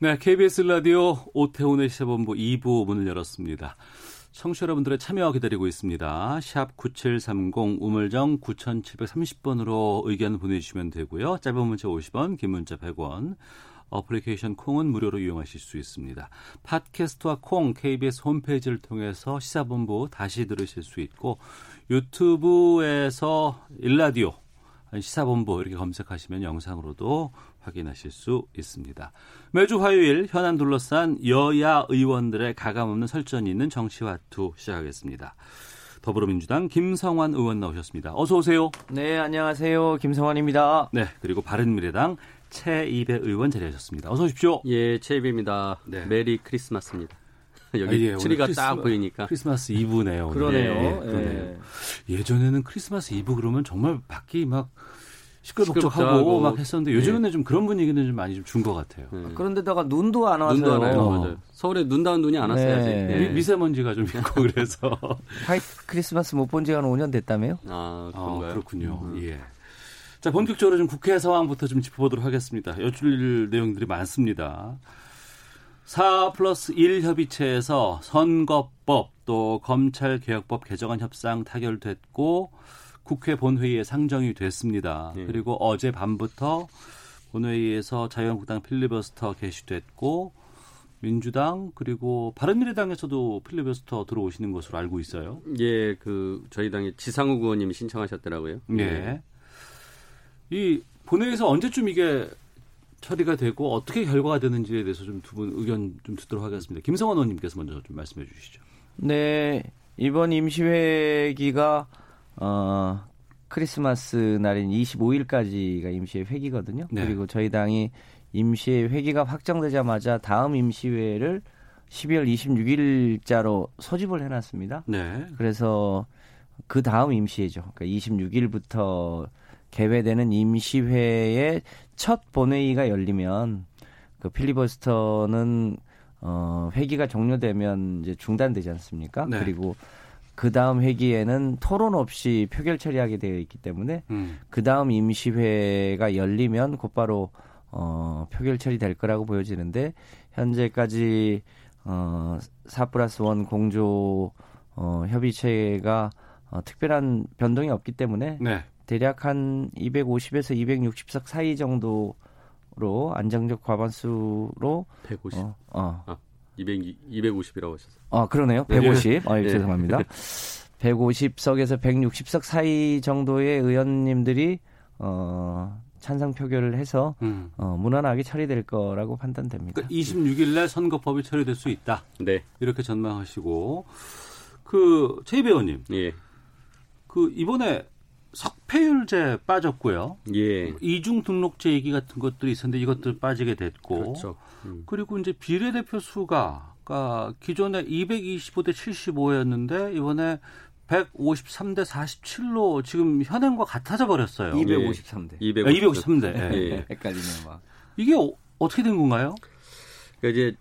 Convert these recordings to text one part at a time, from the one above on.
네, KBS 라디오 오태훈의 시사본부 2부 문을 열었습니다. 청취자 여러분들의 참여 기다리고 있습니다. 샵 9730 우물정 9730번으로 의견 보내주시면 되고요. 짧은 문자 50원, 긴 문자 100원. 어플리케이션 콩은 무료로 이용하실 수 있습니다. 팟캐스트와 콩 KBS 홈페이지를 통해서 시사본부 다시 들으실 수 있고 유튜브에서 일라디오 시사본부 이렇게 검색하시면 영상으로도 확인하실 수 있습니다. 매주 화요일 현안 둘러싼 여야 의원들의 가감없는 설전이 있는 정치화투 시작하겠습니다. 더불어민주당 김성환 의원 나오셨습니다. 어서 오세요. 네, 안녕하세요. 김성환입니다. 네, 그리고 바른미래당 최이배 의원 자리하셨습니다. 어서 오십시오. 예, 최이배입니다. 네. 메리 크리스마스입니다. 여기 아, 예, 트리가 오늘 딱 크리스마- 보이니까. 크리스마스 이브네요. 그러네요. 예, 그러네요. 예 전에는 크리스마스 이브 그러면 정말 밖이 막 시끌벅적하고. 막 했었는데 요즘에는 좀 그런 분위기는 좀 많이 좀 준 것 같아요. 예. 그런데다가 눈도 안 와서 눈도 안 와요. 어. 서울에 눈다운 눈이 안 왔어요, 아직. 네. 예. 미, 미세먼지가 좀 있고 그래서 화이트 크리스마스 못 본 지가 한 5년 됐다며요? 아, 아, 그런가요? 그렇군요. 음. 예. 자, 본격적으로 좀 국회 상황부터 좀 짚어보도록 하겠습니다. 여쭐 내용들이 많습니다. 4 플러스 1 협의체에서 선거법 또 검찰개혁법 개정안 협상 타결됐고 국회 본회의에 상정이 됐습니다. 예. 그리고 어제 밤부터 본회의에서 자유한국당 필리버스터 개시됐고 민주당 그리고 바른미래당에서도 필리버스터 들어오시는 것으로 알고 있어요. 예, 그 저희 당의 지상욱 의원님이 신청하셨더라고요. 예. 이 본회의에서 언제쯤 이게 처리가 되고 어떻게 결과가 되는지에 대해서 좀 두 분 의견 좀 듣도록 하겠습니다. 김성원 의원님께서 먼저 좀 말씀해 주시죠. 네, 이번 임시회기가 어 크리스마스 날인 25일까지가 임시회 회기거든요. 네. 그리고 저희 당이 임시회 회기가 확정되자마자 다음 임시회를 12월 26일자로 소집을 해놨습니다. 네. 그래서 그 다음 임시회죠. 그러니까 26일부터 개회되는 임시회의 첫 본회의가 열리면 그 필리버스터는 어 회기가 종료되면 이제 중단되지 않습니까? 네. 그리고 그 다음 회기에는 토론 없이 표결 처리하게 되어 있기 때문에 음. 그 다음 임시회가 열리면 곧바로 어, 표결 처리될 거라고 보여지는데 현재까지 어, 4 플러스 1 공조 어, 협의체가 어, 특별한 변동이 없기 때문에 네. 대략 한 250에서 260석 사이 정도로 안정적 과반수로 150, 어, 어, 200, 250이라고 하셨어요. 아, 그러네요. 네. 150. 아, 네. 죄송합니다. 150석에서 160석 사이 정도의 의원님들이 어, 찬성 표결을 해서 음. 어, 무난하게 처리될 거라고 판단됩니다. 그러니까 26일 날 선거법이 처리될 수 있다. 네, 이렇게 전망하시고 그 최이배 의원님 예, 그 이번에 석패율제 빠졌고요. 예, 이중 등록제 얘기 같은 것들이 있었는데 이것들 빠지게 됐고 그렇죠. 음. 그리고 이제 비례대표 수가 그러니까 기존에 225대 75였는데 이번에 153대 47로 지금 현행과 같아져 버렸어요. 253대. 250. 아, 253대. 예. 예. 헷갈리네요, 막. 이게 어, 어떻게 된 건가요? 그러니까 이제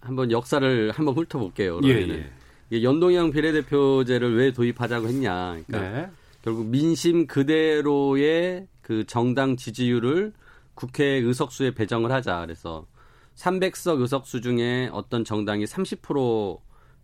한번 역사를 한번 훑어볼게요. 예, 그러면은. 예. 이게 연동형 비례대표제를 왜 도입하자고 했냐. 그러니까 네. 결국 민심 그대로의 그 정당 지지율을 국회 의석수에 배정을 하자. 그래서 300석 의석 수 중에 어떤 정당이 30%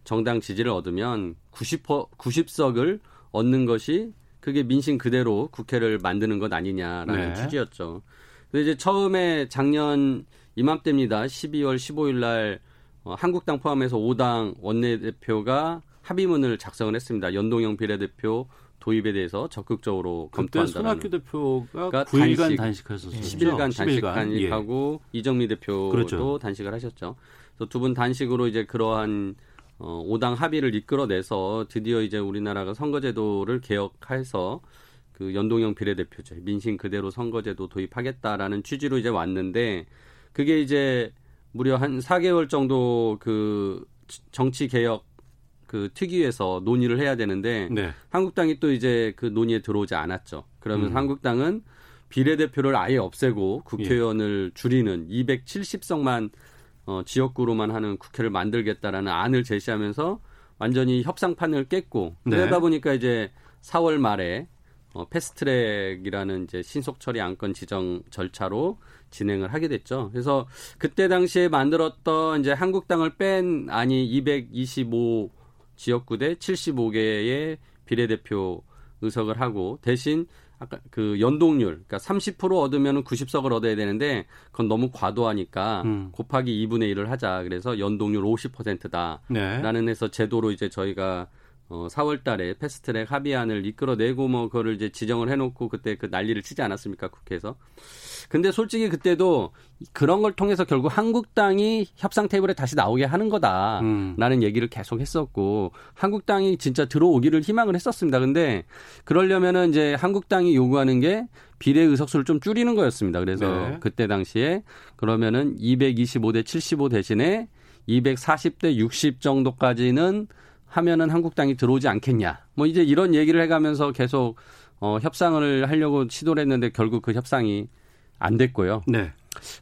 정당 지지를 얻으면 90, 90석을 얻는 것이 그게 민심 그대로 국회를 만드는 것 아니냐라는 네. 취지였죠. 근데 이제 처음에 작년 이맘때입니다. 12월 15일 날 어, 한국당 포함해서 5당 원내대표가 합의문을 작성을 했습니다. 연동형 비례대표 도입에 대해서 적극적으로 그때 검토한다는. 손학규 대표가 그러니까 9일간 단식. 단식했었죠. 10일간 단식 예. 단식하고 이정미 대표도 그렇죠. 단식을 하셨죠. 그래서 두 분 단식으로 이제 그러한 어, 5당 합의를 이끌어내서 드디어 이제 우리나라가 선거제도를 개혁해서 그 연동형 비례대표제, 민심 그대로 선거제도 도입하겠다라는 취지로 이제 왔는데 그게 이제 무려 한 4개월 정도 그 정치 개혁 그 특위에서 논의를 해야 되는데 네. 한국당이 또 이제 그 논의에 들어오지 않았죠. 그러면 음. 한국당은 비례대표를 아예 없애고 국회의원을 예. 줄이는 270석만 어, 지역구로만 하는 국회를 만들겠다라는 안을 제시하면서 완전히 협상판을 깼고 네. 그러다 보니까 이제 4월 말에 어, 패스트트랙이라는 이제 신속 처리 안건 지정 절차로 진행을 하게 됐죠. 그래서 그때 당시에 만들었던 이제 한국당을 뺀 안이 225 지역구 대 75개의 비례대표 의석을 하고 대신 아까 그 연동률 그러니까 30% 얻으면 90석을 얻어야 되는데 그건 너무 과도하니까 음. 곱하기 2분의 1을 하자. 그래서 연동률 50%다. 네. 라는 해서 제도로 이제 저희가 어 4월 달에 패스트트랙 합의안을 이끌어내고 뭐 그거를 이제 지정을 해 놓고 그때 그 난리를 치지 않았습니까? 국회에서. 근데 솔직히 그때도 그런 걸 통해서 결국 한국당이 협상 테이블에 다시 나오게 하는 거다라는 음. 얘기를 계속 했었고 한국당이 진짜 들어오기를 희망을 했었습니다. 근데 그러려면은 이제 한국당이 요구하는 게 비례 의석수를 좀 줄이는 거였습니다. 그래서 네. 그때 당시에 그러면은 225대 75 대신에 240대 60 정도까지는 하면은 한국당이 들어오지 않겠냐. 뭐 이제 이런 얘기를 해가면서 계속 어, 협상을 하려고 시도를 했는데 결국 그 협상이 안 됐고요. 네.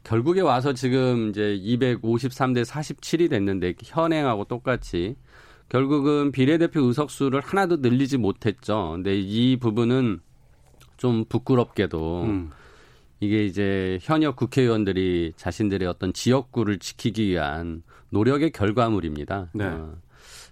결국에 와서 지금 이제 253대 47이 됐는데 현행하고 똑같이 결국은 비례대표 의석수를 하나도 늘리지 못했죠. 근데 이 부분은 좀 부끄럽게도 음. 이게 이제 현역 국회의원들이 자신들의 어떤 지역구를 지키기 위한 노력의 결과물입니다. 네. 어,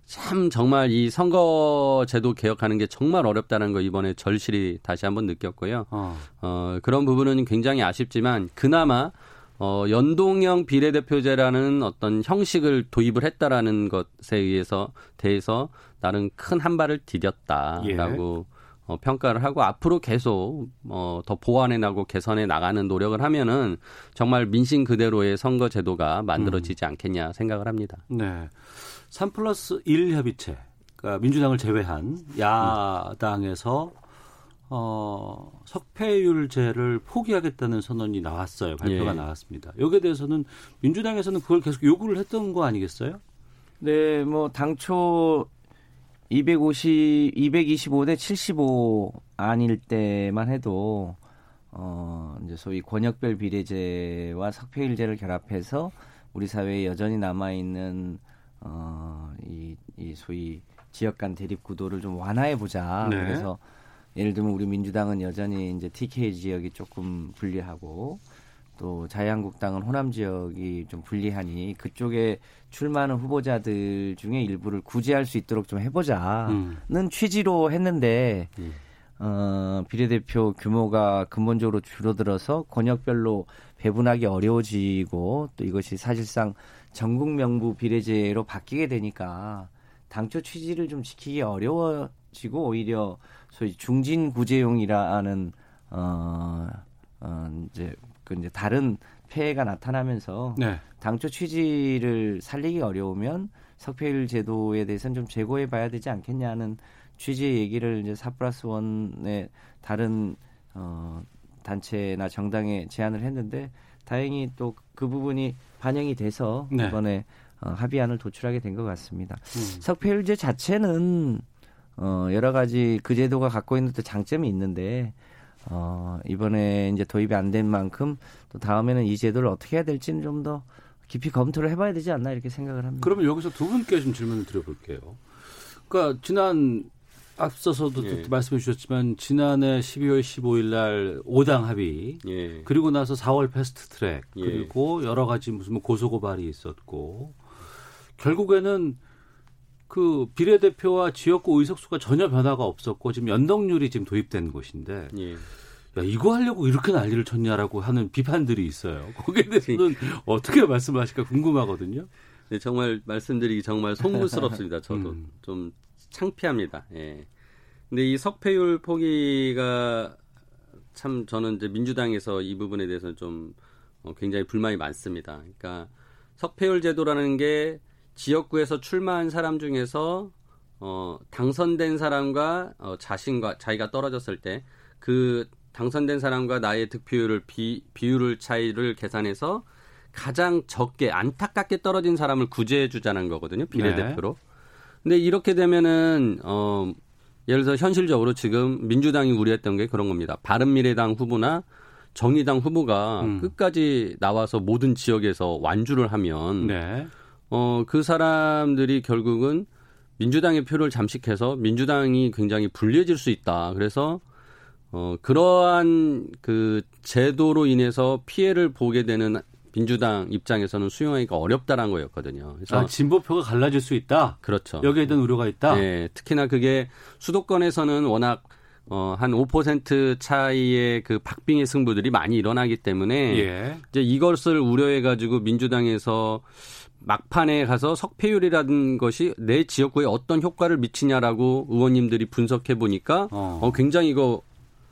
참 정말 이 선거제도 개혁하는 게 정말 어렵다는 거 이번에 절실히 다시 한번 느꼈고요. 어. 어, 그런 부분은 굉장히 아쉽지만 그나마 어, 연동형 비례대표제라는 어떤 형식을 도입을 했다라는 것에 의해서 대해서 나름 큰한 발을 디뎠다라고 어, 평가를 하고 앞으로 계속 어, 더 보완해 나고 개선해 나가는 노력을 하면은 정말 민심 그대로의 선거 제도가 만들어지지 않겠냐 생각을 합니다. 네. 3 플러스 1 협의체. 그러니까 민주당을 제외한 야당에서 어, 석패율제를 포기하겠다는 선언이 나왔어요. 발표가 예. 나왔습니다. 여기에 대해서는 민주당에서는 그걸 계속 요구를 했던 거 아니겠어요? 네, 뭐 당초 250, 225대 75 아닐 때만 해도 어 이제 소위 권역별 비례제와 석패율제를 결합해서 우리 사회에 여전히 남아 있는 어 이 이 소위 지역 간 대립 구도를 좀 완화해 보자. 네. 그래서 예를 들면 우리 민주당은 여전히 이제 TK 지역이 조금 불리하고 또 자유한국당은 호남 지역이 좀 불리하니 그쪽에 출마하는 후보자들 중에 일부를 구제할 수 있도록 좀 해보자는 음. 취지로 했는데 음. 어, 비례대표 규모가 근본적으로 줄어들어서 권역별로 배분하기 어려워지고 또 이것이 사실상 전국 명부 비례제로 바뀌게 되니까 당초 취지를 좀 지키기 어려워지고 오히려 소위 중진 구제용이라는 어, 어 이제 그 이제 다른 폐해가 나타나면서 네. 당초 취지를 살리기 어려우면 석패율 제도에 대해서는 좀 재고해 봐야 되지 않겠냐는 취지의 얘기를 이제 사 플러스 원의 다른 어 단체나 정당에 제안을 했는데 다행히 또 그 부분이 반영이 돼서 네. 이번에 어, 합의안을 도출하게 된 것 같습니다. 음. 석패율제 자체는 어 여러 가지 그 제도가 갖고 있는 또 장점이 있는데 어 이번에 이제 도입이 안 된 만큼 또 다음에는 이 제도를 어떻게 해야 될지는 좀 더 깊이 검토를 해봐야 되지 않나 이렇게 생각을 합니다. 그러면 여기서 두 분께 좀 질문을 드려볼게요. 그러니까 지난 앞서서도 예. 말씀해 주셨지만 지난해 12월 15일 날 5당 합의 예. 그리고 나서 4월 패스트 트랙 예. 그리고 여러 가지 무슨 뭐 고소 고발이 있었고 결국에는 그 비례대표와 지역구 의석수가 전혀 변화가 없었고 지금 연동률이 지금 도입된 곳인데 예. 야 이거 하려고 이렇게 난리를 쳤냐라고 하는 비판들이 있어요. 거기에 대해서는 어떻게 말씀하실까 궁금하거든요. 네, 정말 말씀드리기 정말 송구스럽습니다. 저도 음. 좀 창피합니다. 예. 근데 이 석패율 포기가 참 저는 이제 민주당에서 이 부분에 대해서 좀 어, 굉장히 불만이 많습니다. 그러니까 석패율 제도라는 게 지역구에서 출마한 사람 중에서 어, 당선된 사람과 어, 자신과 자기가 떨어졌을 때 그 당선된 사람과 나의 득표율을 비, 비율을 차이를 계산해서 가장 적게 안타깝게 떨어진 사람을 구제해 주자는 거거든요. 네. 비례대표로. 근데 이렇게 되면은 어 예를 들어 현실적으로 지금 민주당이 우려했던 게 그런 겁니다. 바른미래당 후보나 정의당 후보가 음. 끝까지 나와서 모든 지역에서 완주를 하면 네. 어, 그 사람들이 결국은 민주당의 표를 잠식해서 민주당이 굉장히 불리해질 수 있다. 그래서 어, 그러한 그 제도로 인해서 피해를 보게 되는 민주당 입장에서는 수용하기가 어렵다라는 거였거든요. 그래서 아, 진보표가 갈라질 수 있다. 그렇죠. 여기에 대한 우려가 있다. 네, 특히나 그게 수도권에서는 워낙 어, 한 5% 차이의 그 박빙의 승부들이 많이 일어나기 때문에 예. 이제 이것을 우려해 가지고 민주당에서 막판에 가서 석패율이라는 것이 내 지역구에 어떤 효과를 미치냐라고 의원님들이 분석해 보니까 어. 어, 굉장히 이거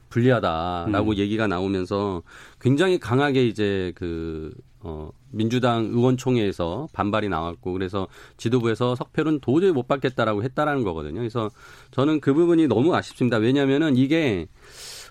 불리하다라고 얘기가 나오면서 굉장히 강하게 이제 그 어, 민주당 의원총회에서 반발이 나왔고 그래서 지도부에서 석표는 도저히 못 받겠다라고 했다라는 거거든요. 그래서 저는 그 부분이 너무 아쉽습니다. 왜냐하면은 이게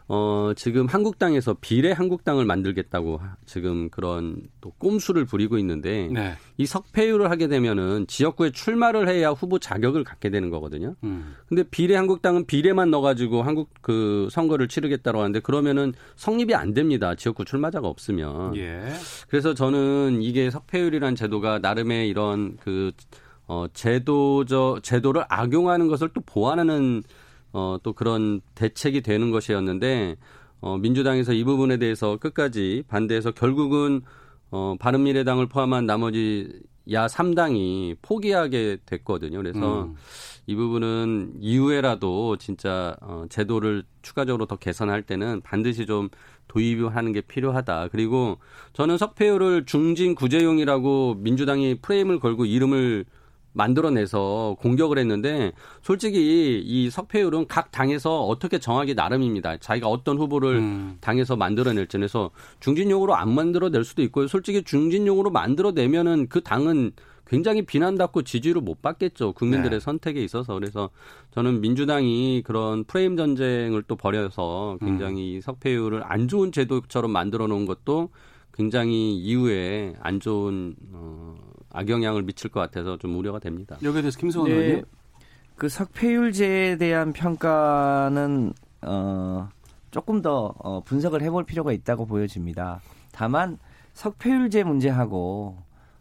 어, 지금 한국당에서 비례 한국당을 만들겠다고 하- 지금 그런 또 꼼수를 부리고 있는데 네. 이 석패율을 하게 되면은 지역구에 출마를 해야 후보 자격을 갖게 되는 거거든요. 음. 근데 비례 한국당은 비례만 넣어가지고 한국 그 선거를 치르겠다고 하는데 그러면은 성립이 안 됩니다. 지역구 출마자가 없으면. 예. 그래서 저는 이게 석패율이란 제도가 나름의 이런 그, 어, 제도저, 제도를 악용하는 것을 또 보완하는 어, 또 그런 대책이 되는 것이었는데 어, 민주당에서 이 부분에 대해서 끝까지 반대해서 결국은 어, 바른미래당을 포함한 나머지 야 3당이 포기하게 됐거든요. 그래서 음. 이 부분은 이후에라도 진짜 어, 제도를 추가적으로 더 개선할 때는 반드시 좀 도입하는 게 필요하다. 그리고 저는 석패율을 중진 구제용이라고 민주당이 프레임을 걸고 이름을 만들어내서 공격을 했는데 솔직히 이 석패율은 각 당에서 어떻게 정하기 나름입니다. 자기가 어떤 후보를 음. 당에서 만들어낼지 해서 중진용으로 안 만들어낼 수도 있고요. 솔직히 중진용으로 만들어내면은 그 당은 굉장히 비난받고 지지를 못 받겠죠. 국민들의 네. 선택에 있어서. 그래서 저는 민주당이 그런 프레임 전쟁을 또 벌여서 굉장히 이 석패율을 안 좋은 제도처럼 만들어 놓은 것도 굉장히 이후에 안 좋은 어, 악영향을 미칠 것 같아서 좀 우려가 됩니다. 여기에 대해서 김성원 네. 의원님. 그 석패율제에 대한 평가는 어, 조금 더 어, 분석을 해볼 필요가 있다고 보여집니다. 다만 석패율제 문제하고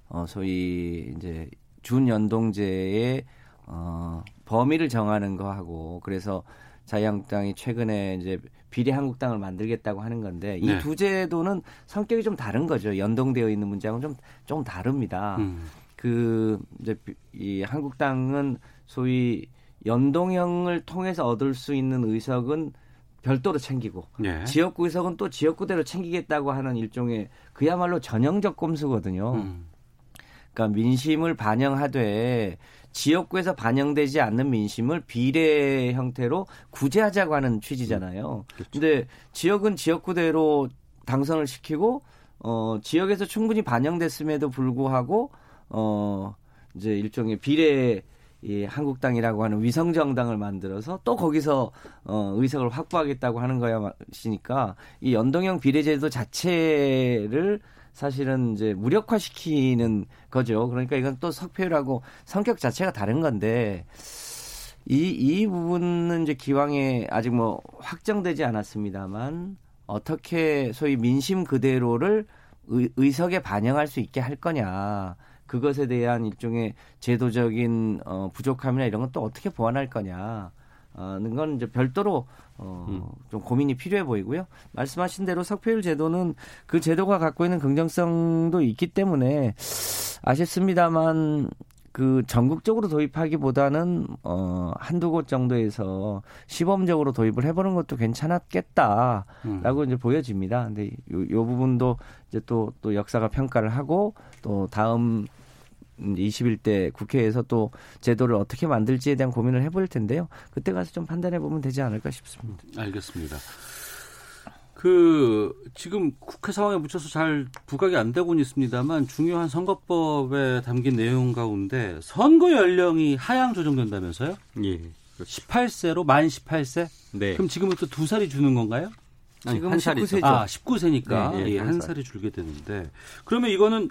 어, 소위 이제 준연동제의 어, 범위를 정하는 거하고 그래서 자유한국당이 최근에 이제 비례 한국당을 만들겠다고 하는 건데 이 네. 두 제도는 성격이 좀 다른 거죠. 연동되어 있는 문제하고는 좀 좀 다릅니다. 음. 그 이제 비- 이 한국당은 소위 연동형을 통해서 얻을 수 있는 의석은 별도로 챙기고 예. 지역구 의석은 또 지역구대로 챙기겠다고 하는 일종의 그야말로 전형적 꼼수거든요. 음. 그러니까 민심을 반영하되 지역구에서 반영되지 않는 민심을 비례 형태로 구제하자고 하는 취지잖아요. 근데 지역은 지역구대로 당선을 시키고 어 지역에서 충분히 반영됐음에도 불구하고 어 이제 일종의 비례 이 한국당이라고 하는 위성 정당을 만들어서 또 거기서 어 의석을 확보하겠다고 하는 거야 시니까 이 연동형 비례제도 자체를 사실은 이제 무력화시키는 거죠. 그러니까 이건 또 석패율하고 성격 자체가 다른 건데 이, 이 부분은 이제 기왕에 아직 뭐 확정되지 않았습니다만 어떻게 소위 민심 그대로를 의, 의석에 반영할 수 있게 할 거냐. 그것에 대한 일종의 제도적인 어, 부족함이나 이런 건 또 어떻게 보완할 거냐. 는 건 이제 별도로 어, 좀 고민이 필요해 보이고요. 말씀하신 대로 석패율 제도는 그 제도가 갖고 있는 긍정성도 있기 때문에 아쉽습니다만 그 전국적으로 도입하기보다는 어 한두 곳 정도에서 시범적으로 도입을 해보는 것도 괜찮았겠다라고 음. 이제 보여집니다. 근데 요, 요 부분도 이제 또또 역사가 평가를 하고 또 다음 21대 국회에서 또 제도를 어떻게 만들지에 대한 고민을 해볼 텐데요. 그때 가서 좀 판단해 보면 되지 않을까 싶습니다. 알겠습니다. 그 지금 국회 상황에 묻혀서 잘 부각이 안 되고는 있습니다만 중요한 선거법에 담긴 내용 가운데 선거 연령이 하향 조정된다면서요? 예. 18세로 만 18세? 네. 그럼 지금부터 두 살이 주는 건가요? 아니, 지금 한 살이죠. 19세죠. 아, 19세니까 네, 예, 예, 한한 살. 살이 줄게 되는데 그러면 이거는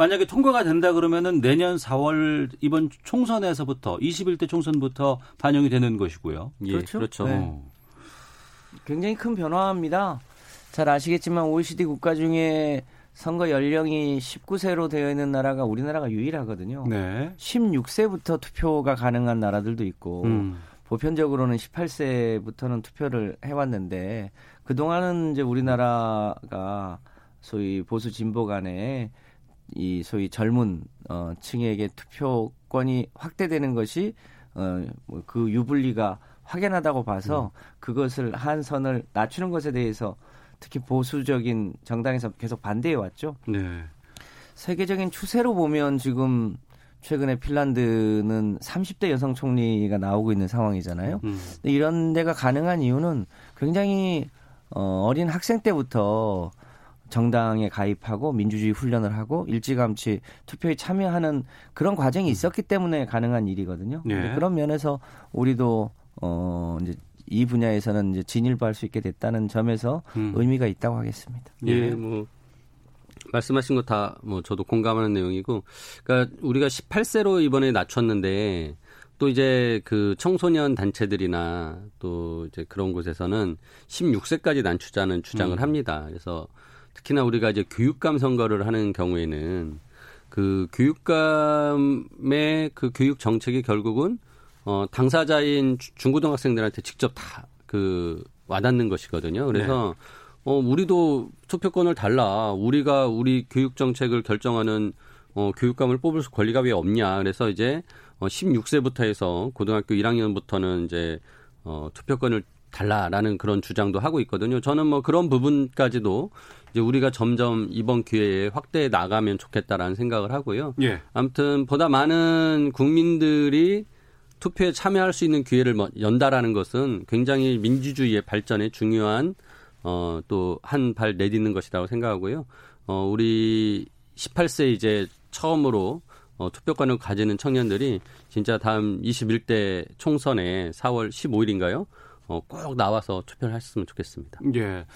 만약에 통과가 된다 그러면은 내년 4월 이번 총선에서부터 21대 총선부터 반영이 되는 것이고요. 예, 그렇죠. 그렇죠. 네. 어. 굉장히 큰 변화입니다. 잘 아시겠지만 OECD 국가 중에 선거 연령이 19세로 되어 있는 나라가 우리나라가 유일하거든요. 네. 16세부터 투표가 가능한 나라들도 있고 음. 보편적으로는 18세부터는 투표를 해왔는데 그 동안은 이제 우리나라가 소위 보수 진보 간에 이 소위 젊은 어, 층에게 투표권이 확대되는 것이 어, 뭐그 유불리가 확연하다고 봐서 그것을 한 선을 낮추는 것에 대해서 특히 보수적인 정당에서 계속 반대해 왔죠. 네. 세계적인 추세로 보면 지금 최근에 핀란드는 30대 여성 총리가 나오고 있는 상황이잖아요. 음. 이런 데가 가능한 이유는 굉장히 어, 어린 학생 때부터 정당에 가입하고 민주주의 훈련을 하고 일찌감치 투표에 참여하는 그런 과정이 있었기 때문에 가능한 일이거든요. 네. 그런 면에서 우리도 어 이제 이 분야에서는 이제 진일보할 수 있게 됐다는 점에서 음. 의미가 있다고 하겠습니다. 예, 뭐 말씀하신 거 다 뭐 저도 공감하는 내용이고, 그러니까 우리가 18세로 이번에 낮췄는데 또 이제 그 청소년 단체들이나 또 이제 그런 곳에서는 16세까지 낮추자는 주장을 음. 합니다. 그래서 특히나 우리가 이제 교육감 선거를 하는 경우에는 그 교육감의 그 교육 정책이 결국은 어 당사자인 주- 중고등학생들한테 직접 다 그 와닿는 것이거든요. 그래서 어 우리도 투표권을 달라. 우리가 우리 교육 정책을 결정하는 어 교육감을 뽑을 권리가 왜 없냐. 그래서 이제 어 16세부터 해서 고등학교 1학년부터는 이제 어 투표권을 달라라는 그런 주장도 하고 있거든요. 저는 뭐 그런 부분까지도 이제 우리가 점점 이번 기회에 확대해 나가면 좋겠다라는 생각을 하고요. 예. 아무튼 보다 많은 국민들이 투표에 참여할 수 있는 기회를 뭐 연다라는 것은 굉장히 민주주의의 발전에 중요한 어, 또 한 발 내딛는 것이라고 생각하고요. 어, 우리 18세 이제 처음으로 어, 투표권을 가지는 청년들이 진짜 다음 21대 총선에 4월 15일인가요? 어, 꼭 나와서 투표를 하셨으면 좋겠습니다. 예.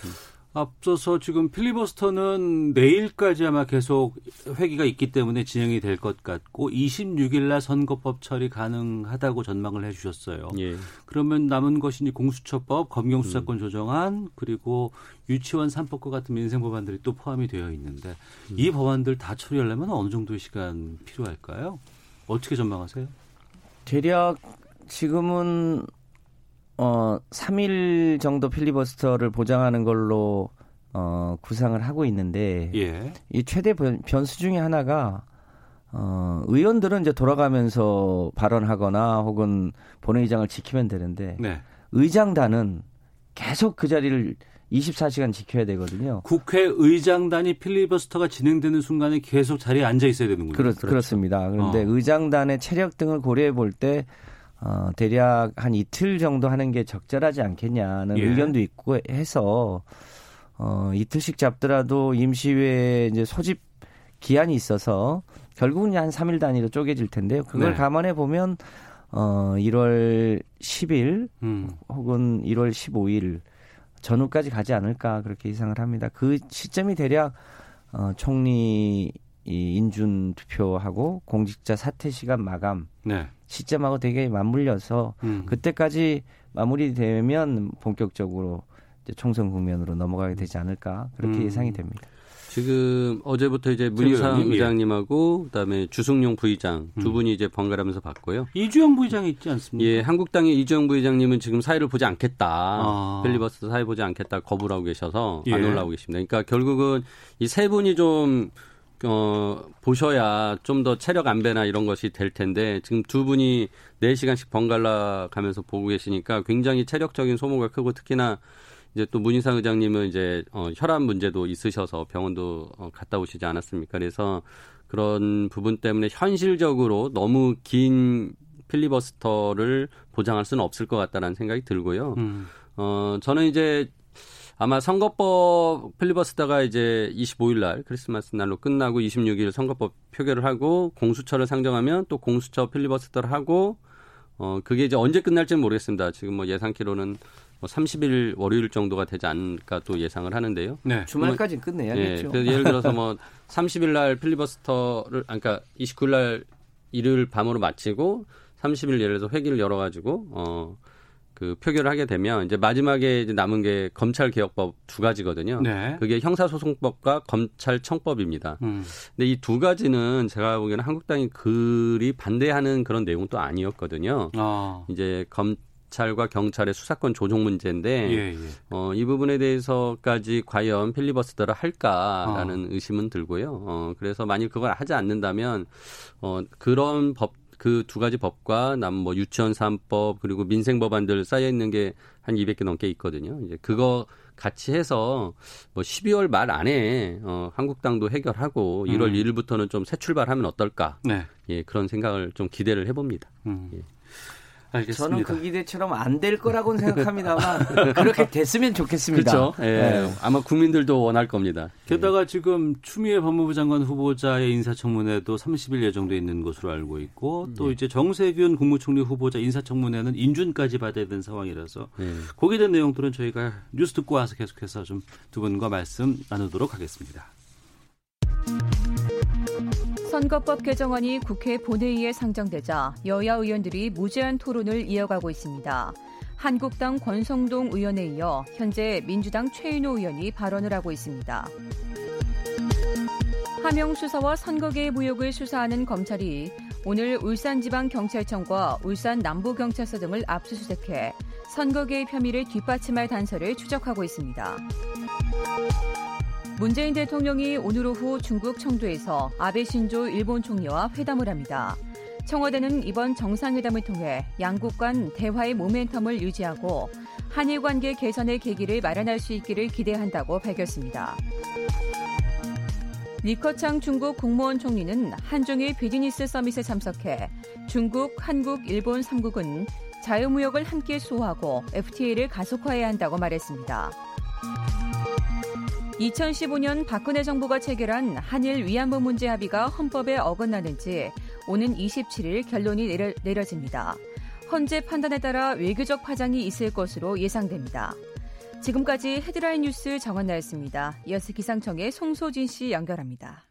앞서서 지금 필리버스터는 내일까지 아마 계속 회기가 있기 때문에 진행이 될 것 같고 26일 날 선거법 처리 가능하다고 전망을 해 주셨어요. 예. 그러면 남은 것이 공수처법, 음. 검경수사권 조정안, 그리고 유치원 3법과 같은 민생 법안들이 또 포함이 되어 있는데 음. 이 법안들 다 처리하려면 어느 정도의 시간 필요할까요? 어떻게 전망하세요? 대략 지금은 어 3일 정도 필리버스터를 보장하는 걸로 어 구상을 하고 있는데 예. 이 최대 변- 변수 중에 하나가 어 의원들은 이제 돌아가면서 발언하거나 혹은 본회의장을 지키면 되는데 네. 의장단은 계속 그 자리를 24시간 지켜야 되거든요. 국회의장단이 필리버스터가 진행되는 순간에 계속 자리에 앉아 있어야 되는군요. 그렇, 그렇습니다. 그런데 어. 의장단의 체력 등을 고려해 볼 때 어, 대략 한 이틀 정도 하는 게 적절하지 않겠냐는 예. 의견도 있고 해서 어, 이틀씩 잡더라도 임시회 이제 소집 기한이 있어서 결국은 한 3일 단위로 쪼개질 텐데요. 그걸 네. 감안해 보면 어, 1월 10일 음. 혹은 1월 15일 전후까지 가지 않을까 그렇게 예상을 합니다. 그 시점이 대략 어, 총리 이 인준 투표하고 공직자 사퇴 시간 마감 네. 시점하고 되게 맞물려서 음. 그때까지 마무리되면 본격적으로 이제 총선 국면으로 넘어가게 되지 않을까 그렇게 음. 예상이 됩니다. 지금 어제부터 이제 문희상. 의장님하고 그다음에 주승용 부의장 두 음. 분이 이제 번갈아면서 봤고요. 이주영 부의장이 있지 않습니까? 예, 한국당의 이주영 부의장님은 지금 사회를 보지 않겠다. 아. 필리버스터 사회 보지 않겠다 거부를 하고 계셔서 안 예. 올라오고 계십니다. 그러니까 결국은 이 세 분이 좀 어, 보셔야 좀 더 체력 안배나 이런 것이 될 텐데 지금 두 분이 4시간씩 번갈아 가면서 보고 계시니까 굉장히 체력적인 소모가 크고 특히나 이제 또 문희상 의장님은 이제 어, 혈압 문제도 있으셔서 병원도 어, 갔다 오시지 않았습니까? 그래서 그런 부분 때문에 현실적으로 너무 긴 필리버스터를 보장할 수는 없을 것 같다라는 생각이 들고요. 음. 어, 저는 이제 아마 선거법 필리버스터가 이제 25일 날 크리스마스 날로 끝나고 26일 선거법 표결을 하고 공수처를 상정하면 또 공수처 필리버스터를 하고 어, 그게 이제 언제 끝날지는 모르겠습니다. 지금 뭐 예상키로는 뭐 30일 월요일 정도가 되지 않을까 또 예상을 하는데요. 네. 주말까지 끝내야겠죠. 예, 예를 들어서 뭐 30일 날 필리버스터를 아, 그러니까 29일 날 일요일 밤으로 마치고 30일 예를 들어서 회기를 열어 가지고 어 그 표결을 하게 되면 이제 마지막에 이제 남은 게 검찰 개혁법 두 가지거든요. 네. 그게 형사소송법과 검찰청법입니다. 음. 근데 이 두 가지는 제가 보기에는 한국당이 그리 반대하는 그런 내용은 또 아니었거든요. 아. 이제 검찰과 경찰의 수사권 조정 문제인데 예, 예. 어, 이 부분에 대해서까지 과연 필리버스터를 할까라는 어. 의심은 들고요. 어, 그래서 만일 그걸 하지 않는다면 어, 그런 법 그 두 가지 법과 남 뭐 유치원 3법 그리고 민생 법안들 쌓여 있는 게 한 200개 넘게 있거든요. 이제 그거 같이 해서 뭐 12월 말 안에 어, 한국당도 해결하고 1월 음. 1일부터는 좀 새 출발하면 어떨까? 네. 예, 그런 생각을 좀 기대를 해 봅니다. 음. 예. 알겠습니다. 저는 그 기대처럼 안 될 거라고는 생각합니다만 그렇게 됐으면 좋겠습니다. 그렇죠. 예, 네. 아마 국민들도 원할 겁니다. 게다가 지금 추미애 법무부 장관 후보자의 인사청문회도 30일 예정돼 있는 것으로 알고 있고 또 이제 정세균 국무총리 후보자 인사청문회는 인준까지 받아야 되는 상황이라서 예. 거기에 대한 내용들은 저희가 뉴스 듣고 와서 계속해서 좀 두 분과 말씀 나누도록 하겠습니다. 선거법 개정안이 국회 본회의에 상정되자 여야 의원들이 무제한 토론을 이어가고 있습니다. 한국당 권성동 의원에 이어 현재 민주당 최인호 의원이 발언을 하고 있습니다. 하명 수사와 선거계의 무역을 수사하는 검찰이 오늘 울산지방경찰청과 울산 남부경찰서 등을 압수수색해 선거계의 혐의를 뒷받침할 단서를 추적하고 있습니다. 문재인 대통령이 오늘 오후 중국 청두에서 아베 신조 일본 총리와 회담을 합니다. 청와대는 이번 정상회담을 통해 양국 간 대화의 모멘텀을 유지하고 한일 관계 개선의 계기를 마련할 수 있기를 기대한다고 밝혔습니다. 리커창 중국 국무원 총리는 한중일 비즈니스 서밋에 참석해 중국, 한국, 일본 3국은 자유무역을 함께 수호하고 FTA를 가속화해야 한다고 말했습니다. 2015년 박근혜 정부가 체결한 한일 위안부 문제 합의가 헌법에 어긋나는지 오는 27일 결론이 내려, 내려집니다. 헌재 판단에 따라 외교적 파장이 있을 것으로 예상됩니다. 지금까지 헤드라인 뉴스 정한나였습니다. 이어서 기상청의 송소진 씨 연결합니다.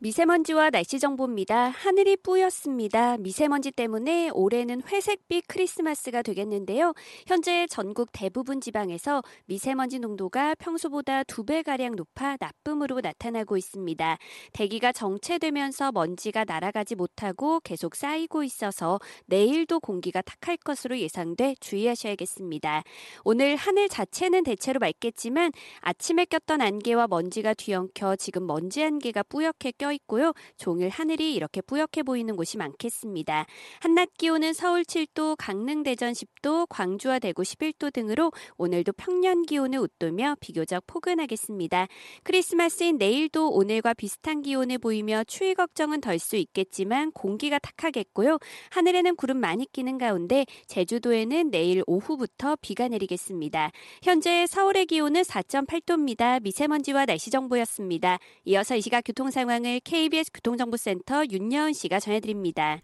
미세먼지와 날씨 정보입니다. 하늘이 뿌였습니다. 미세먼지 때문에 올해는 회색빛 크리스마스가 되겠는데요. 현재 전국 대부분 지방에서 미세먼지 농도가 평소보다 두 배가량 높아 나쁨으로 나타나고 있습니다. 대기가 정체되면서 먼지가 날아가지 못하고 계속 쌓이고 있어서 내일도 공기가 탁할 것으로 예상돼 주의하셔야겠습니다. 오늘 하늘 자체는 대체로 맑겠지만 아침에 꼈던 안개와 먼지가 뒤엉켜 지금 먼지 안개가 뿌옇게 껴 있고요. 종일 하늘이 이렇게 뿌옇게 보이는 곳이 많겠습니다. 한낮 기온은 서울 7도, 강릉 대전 10도, 광주와 대구 11도 등으로 오늘도 평년 기온을 웃도며 비교적 포근하겠습니다. 크리스마스인 내일도 오늘과 비슷한 기온을 보이며 추위 걱정은 덜 수 있겠지만 공기가 탁하겠고요. 하늘에는 구름 많이 끼는 가운데 제주도에는 내일 오후부터 비가 내리겠습니다. 현재 서울의 기온은 4.8도입니다. 미세먼지와 날씨 정보였습니다. 이어서 이 시각 교통 상황을 KBS 교통정보센터 윤여은 씨가 전해드립니다.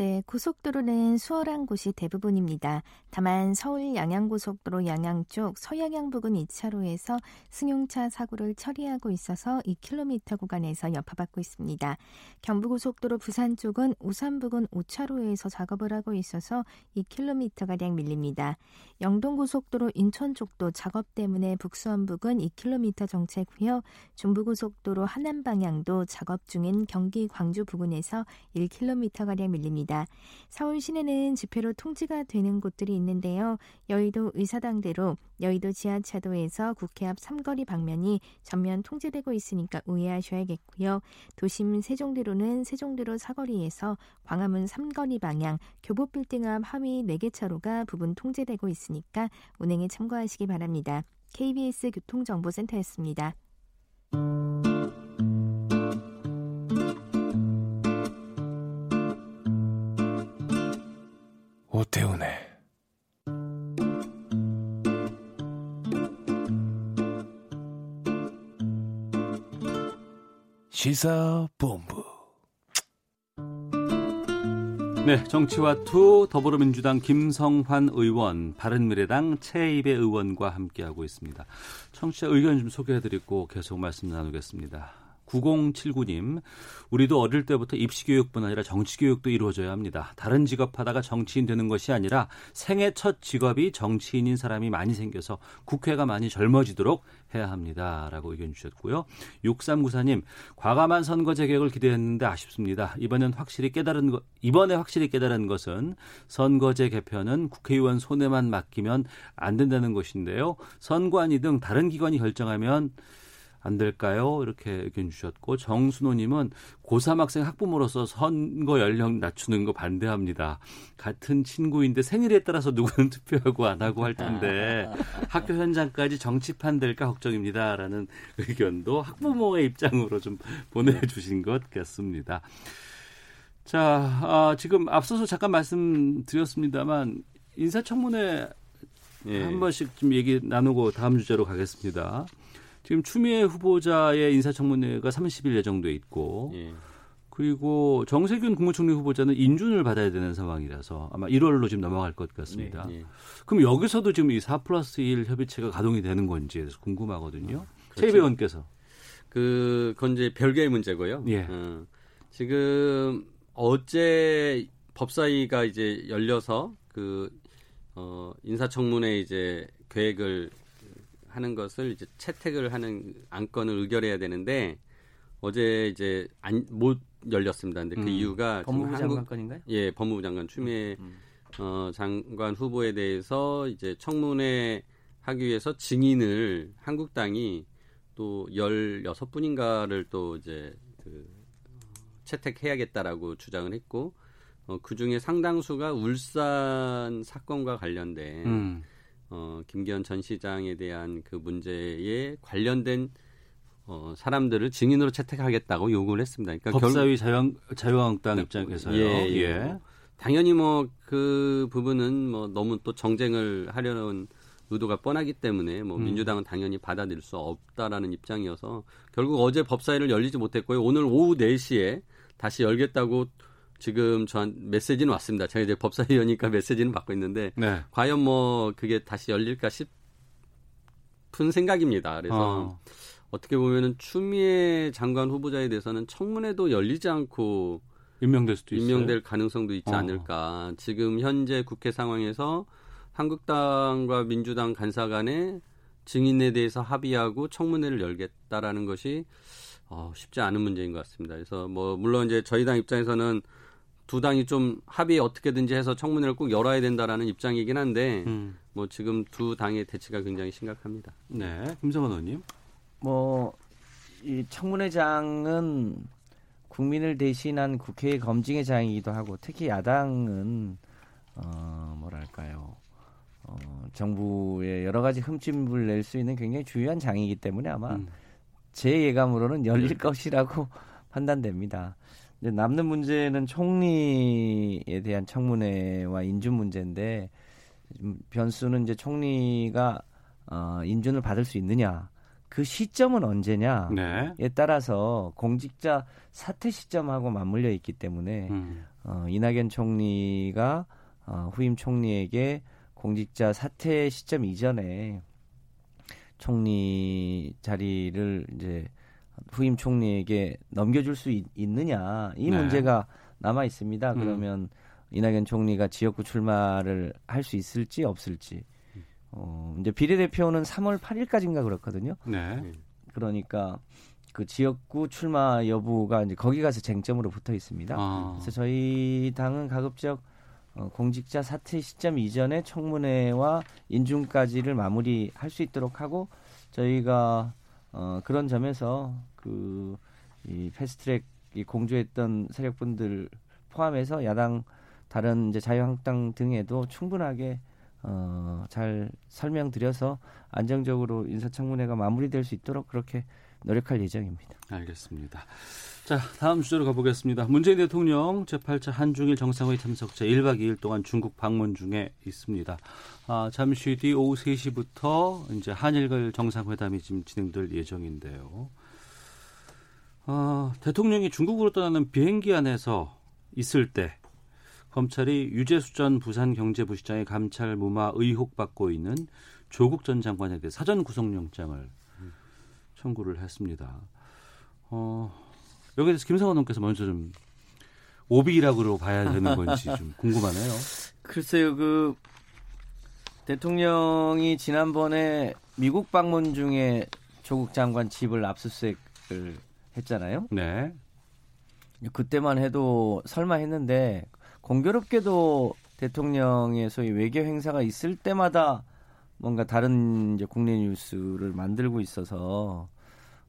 네, 고속도로는 수월한 곳이 대부분입니다. 다만 서울 양양고속도로 양양 쪽 서양양 부근 2차로에서 승용차 사고를 처리하고 있어서 2km 구간에서 여파받고 있습니다. 경부고속도로 부산 쪽은 우산 부근 5차로에서 작업을 하고 있어서 2km가량 밀립니다. 영동고속도로 인천 쪽도 작업 때문에 북수원 부근 2km 정체고요. 중부고속도로 하남 방향도 작업 중인 경기 광주 부근에서 1km가량 밀립니다. 서울 시내는 집회로 통지가 되는 곳들이 있는데요. 여의도 의사당대로 여의도 지하차도에서 국회 앞 삼거리 방면이 전면 통제되고 있으니까 우회하셔야겠고요. 도심 세종대로는 세종대로 사거리에서 광화문 삼거리 방향 교보빌딩 앞 하위 4개 차로가 부분 통제되고 있으니까 운행에 참고하시기 바랍니다. KBS 교통정보센터였습니다. 오태훈의 시사본부 네, 정치와 투 더불어민주당 김성환 의원, 바른미래당 채이배 의원과 함께하고 있습니다. 청취자 의견 좀 소개해드리고 계속 말씀 나누겠습니다. 9079님, 우리도 어릴 때부터 입시교육뿐 아니라 정치교육도 이루어져야 합니다. 다른 직업 하다가 정치인 되는 것이 아니라 생애 첫 직업이 정치인인 사람이 많이 생겨서 국회가 많이 젊어지도록 해야 합니다. 라고 의견 주셨고요. 6394님, 과감한 선거 재개혁을 기대했는데 아쉽습니다. 이번엔 확실히 깨달은 것, 이번에 확실히 깨달은 것은 선거제 개편은 국회의원 손에만 맡기면 안 된다는 것인데요. 선관위 등 다른 기관이 결정하면 안 될까요? 이렇게 의견 주셨고 정순호님은 고3 학생 학부모로서 선거 연령 낮추는 거 반대합니다. 같은 친구인데 생일에 따라서 누구는 투표하고 안 하고 할 텐데 학교 현장까지 정치판 될까 걱정입니다라는 의견도 학부모의 입장으로 좀 보내주신 것 같습니다. 자, 아, 지금 앞서서 잠깐 말씀드렸습니다만 인사청문회 예. 한 번씩 좀 얘기 나누고 다음 주제로 가겠습니다. 지금 추미애 후보자의 인사청문회가 30일 예정돼 있고 예. 그리고 정세균 국무총리 후보자는 인준을 받아야 되는 상황이라서 아마 1월로 지금 넘어갈 것 같습니다. 네, 네. 그럼 여기서도 지금 이 4 플러스 1 협의체가 가동이 되는 건지에 대해서 궁금하거든요. 아, 최 의원께서. 그, 건 이제 별개의 문제고요. 예. 어, 지금 어제 법사위가 이제 열려서 그, 어, 인사청문회 이제 계획을 하는 것을 이제 채택을 하는 안건을 의결해야 되는데 어제 이제 안 못 열렸습니다. 근데 그 음, 이유가 법무부 장관 건인가요? 예, 법무부 장관 추미애 음, 음. 어, 장관 후보에 대해서 이제 청문회 하기 위해서 증인을 한국당이 또 16분인가를 또 이제 그 채택해야겠다라고 주장을 했고 어, 그 중에 상당수가 울산 사건과 관련된 음. 어, 김기현 전 시장에 대한 그 문제에 관련된 어, 사람들을 증인으로 채택하겠다고 요구를 했습니다. 그러니까 법사위 자유, 자유한국당 네, 입장에서요. 예, 예. 예. 당연히 뭐 그 부분은 뭐 너무 또 정쟁을 하려는 의도가 뻔하기 때문에 뭐 음. 민주당은 당연히 받아들일 수 없다라는 입장이어서 결국 어제 법사위를 열리지 못했고요. 오늘 오후 4시에 다시 열겠다고 지금 전 메시지는 왔습니다. 제가 이제 법사위원이니까 메시지는 받고 있는데 네. 과연 뭐 그게 다시 열릴까 싶은 생각입니다. 그래서 어. 떻게 보면은 추미애 장관 후보자에 대해서는 청문회도 열리지 않고 임명될 수도 있어요. 임명될 가능성도 있지 어. 않을까. 지금 현재 국회 상황에서 한국당과 민주당 간사 간에 증인에 대해서 합의하고 청문회를 열겠다라는 것이 어, 쉽지 않은 문제인 것 같습니다. 그래서 뭐 물론 이제 저희 당 입장에서는 두 당이 좀 합의 어떻게든지 해서 청문회를 꼭 열어야 된다라는 입장이긴 한데 음. 뭐 지금 두 당의 대치가 굉장히 심각합니다. 네, 김성원 의원님. 뭐 이 청문회장은 국민을 대신한 국회의 검증의 장이기도 하고 특히 야당은 어 뭐랄까요 어 정부의 여러 가지 흠집을 낼 수 있는 굉장히 중요한 장이기 때문에 아마 음. 제 예감으로는 열릴 것이라고 판단됩니다. 이제 남는 문제는 총리에 대한 청문회와 인준 문제인데 변수는 이제 총리가 어, 인준을 받을 수 있느냐 그 시점은 언제냐에 네. 따라서 공직자 사퇴 시점하고 맞물려 있기 때문에 음. 어, 이낙연 총리가 어, 후임 총리에게 공직자 사퇴 시점 이전에 총리 자리를 이제 후임 총리에게 넘겨줄 수 있, 느냐이 네. 문제가 남아 있습니다. 음. 그러면 이낙연 총리가 지역구 출마를 할 수 있을지 없을지. 어, 이제 비례대표는 3월 8일까지인가 그렇거든요. 네. 그러니까 그 지역구 출마 여부가 이제 거기 가서 쟁점으로 붙어 있습니다. 아. 그래서 저희 당은 가급적 어, 공직자 사퇴 시점 이전에 청문회와 인준까지를 마무리할 수 있도록 하고 저희가 어, 그런 점에서 그 이 패스트트랙 이 공조했던 세력분들 포함해서 야당 다른 이제 자유한국당 등에도 충분하게 어, 잘 설명드려서 안정적으로 인사청문회가 마무리될 수 있도록 그렇게 노력할 예정입니다. 알겠습니다. 자, 다음 주제로 가보겠습니다. 문재인 대통령 제8차 한중일 정상회의 참석자 1박 2일 동안 중국 방문 중에 있습니다. 아, 잠시 뒤 오후 3시부터 이제 한일 정상회담이 지금 진행될 예정인데요. 아, 대통령이 중국으로 떠나는 비행기 안에서 있을 때 검찰이 유재수 전 부산 경제부시장의 감찰 무마 의혹 받고 있는 조국 전 장관에 대해 사전 구속영장을 청구를 했습니다. 어, 여기에 대해서 김성원 의원께서 먼저 좀 오비라고 봐야 되는 건지 좀 궁금하네요. 글쎄요, 그 대통령이 지난번에 미국 방문 중에 조국 장관 집을 압수수색을 했잖아요. 네. 그때만 해도 설마 했는데 공교롭게도 대통령의 소위 외교 행사가 있을 때마다 뭔가 다른 이제 국내 뉴스를 만들고 있어서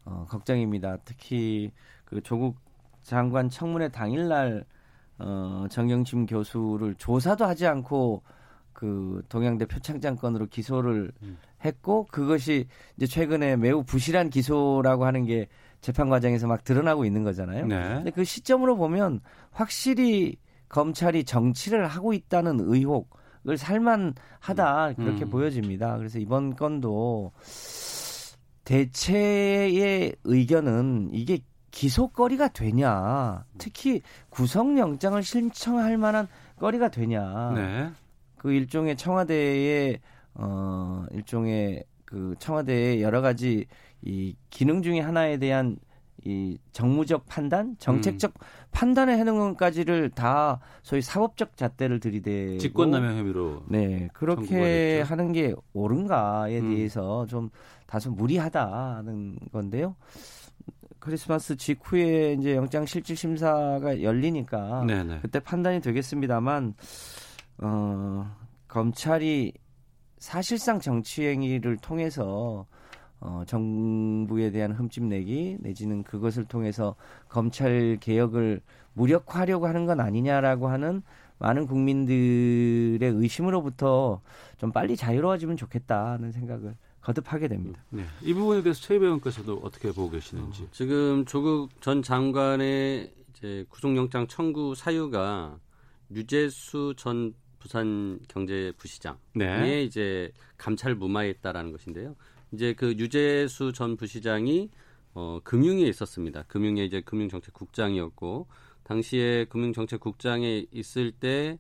어, 걱정입니다. 특히 그 조국 장관 청문회 당일날 어, 정영심 교수를 조사도 하지 않고 그 동양대 표창장 건으로 기소를 음. 했고 그것이 이제 최근에 매우 부실한 기소라고 하는 게 재판 과정에서 막 드러나고 있는 거잖아요. 네. 근데 그 시점으로 보면 확실히 검찰이 정치를 하고 있다는 의혹 을 살만하다 그렇게 음. 보여집니다. 그래서 이번 건도 대체의 의견은 이게 기소거리가 되냐, 특히 구속영장을 신청할 만한 거리가 되냐. 네. 그 일종의 청와대의 어 일종의 그 청와대의 여러 가지 이 기능 중에 하나에 대한 이 정무적 판단, 정책적 음. 판단을 해놓은 것까지를 다 소위 사법적 잣대를 들이대고 직권남용 혐의로 네 그렇게. 하는 게 옳은가에 음. 대해서 좀 다소 무리하다는 건데요. 크리스마스 직후에 이제 영장 실질 심사가 열리니까 네네. 그때 판단이 되겠습니다만 어, 검찰이 사실상 정치 행위를 통해서 어, 정부에 대한 흠집 내기 내지는 그것을 통해서 검찰 개혁을 무력화하려고 하는 건 아니냐라고 하는 많은 국민들의 의심으로부터 좀 빨리 자유로워지면 좋겠다는 생각을 거듭하게 됩니다. 네. 이 부분에 대해서 최 의원께서도 어떻게 보고 계시는지. 지금 조국 전 장관의 이제 구속영장 청구 사유가 유재수 전 부산 경제부시장의 네. 이제 감찰 무마했다라는 것인데요. 이제 그 유재수 전 부시장이 어, 금융위에 있었습니다. 금융위 이제 금융정책국장이었고 당시에 금융정책국장에 있을 때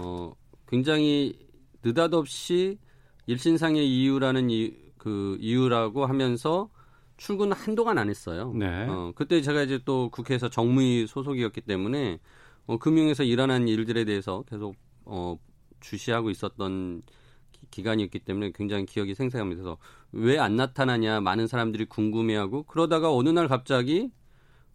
어, 굉장히 느닷없이 일신상의 이유라는 이, 그 이유라고 하면서 출근 한동안 안 했어요. 네. 어, 그때 제가 이제 또 국회에서 정무위 소속이었기 때문에 어, 금융에서 일어난 일들에 대해서 계속 어, 주시하고 있었던 기- 기간이었기 때문에 굉장히 기억이 생생합니다. 그래서 왜 안 나타나냐 많은 사람들이 궁금해하고 그러다가 어느 날 갑자기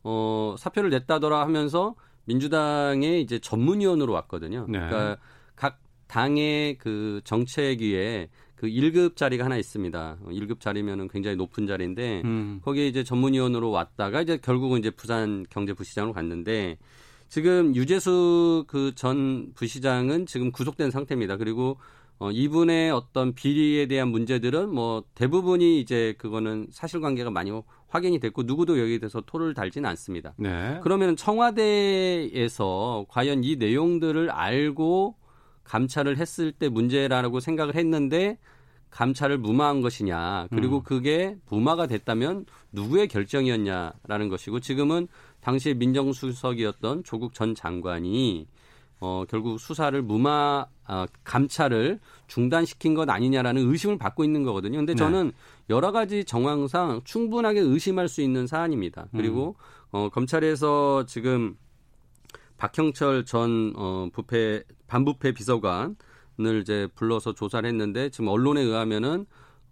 어, 사표를 냈다더라 하면서 민주당의 이제 전문위원으로 왔거든요. 네. 그러니까 각 당의 그 정책 위에 그 1급 자리가 하나 있습니다. 어, 1급 자리면은 굉장히 높은 자리인데 음. 거기에 이제 전문위원으로 왔다가 이제 결국은 이제 부산 경제부시장으로 갔는데 지금 유재수 그 전 부시장은 지금 구속된 상태입니다. 그리고 어, 이분의 어떤 비리에 대한 문제들은 뭐 대부분이 이제 그거는 사실관계가 많이 확인이 됐고 누구도 여기에 대해서 토를 달지는 않습니다. 네. 그러면 청와대에서 과연 이 내용들을 알고 감찰을 했을 때 문제라고 생각을 했는데 감찰을 무마한 것이냐 그리고 음. 그게 무마가 됐다면 누구의 결정이었냐라는 것이고 지금은 당시에 민정수석이었던 조국 전 장관이 어, 결국 수사를 무마 아, 감찰을 중단시킨 것 아니냐라는 의심을 받고 있는 거거든요. 근데 네. 저는 여러 가지 정황상 충분하게 의심할 수 있는 사안입니다. 그리고 어, 검찰에서 지금 박형철 전 어, 부패 반부패 비서관을 이제 불러서 조사를 했는데 지금 언론에 의하면은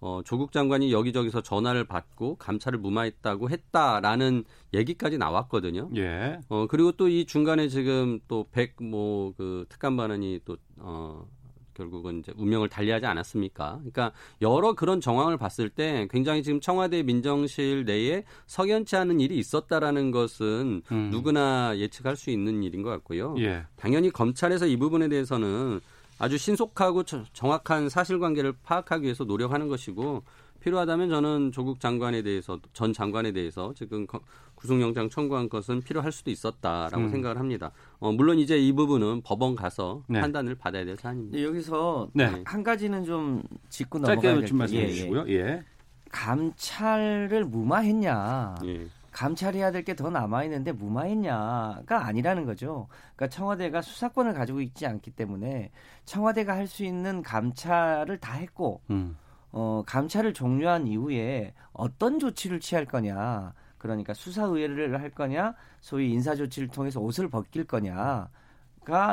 어, 조국 장관이 여기저기서 전화를 받고 감찰을 무마했다고 했다라는 얘기까지 나왔거든요. 예. 어, 그리고 또 이 중간에 지금 또 백 뭐 그 특감 반원이 또 어, 결국은 이제 운명을 달리하지 않았습니까? 그러니까 여러 그런 정황을 봤을 때 굉장히 지금 청와대 민정실 내에 석연치 않은 일이 있었다라는 것은 음. 누구나 예측할 수 있는 일인 것 같고요. 예. 당연히 검찰에서 이 부분에 대해서는 아주 신속하고 저- 정확한 사실관계를 파악하기 위해서 노력하는 것이고 필요하다면 저는 조국 장관에 대해서 전 장관에 대해서 지금 거- 구속영장 청구한 것은 필요할 수도 있었다라고 음. 생각을 합니다. 어, 물론 이제 이 부분은 법원 가서 네. 판단을 받아야 될 사안입니다. 근데 여기서 네. 한 가지는 좀 짚고 넘어가야 짧게 될좀 게- 말씀해 예, 예. 주시고요. 예. 감찰을 무마했냐? 예. 감찰해야 될 게 더 남아 있는데 무마했냐가 아니라는 거죠. 그러니까 청와대가 수사권을 가지고 있지 않기 때문에 청와대가 할 수 있는 감찰을 다 했고 음. 어, 감찰을 종료한 이후에 어떤 조치를 취할 거냐. 그러니까 수사 의뢰를 할 거냐, 소위 인사 조치를 통해서 옷을 벗길 거냐가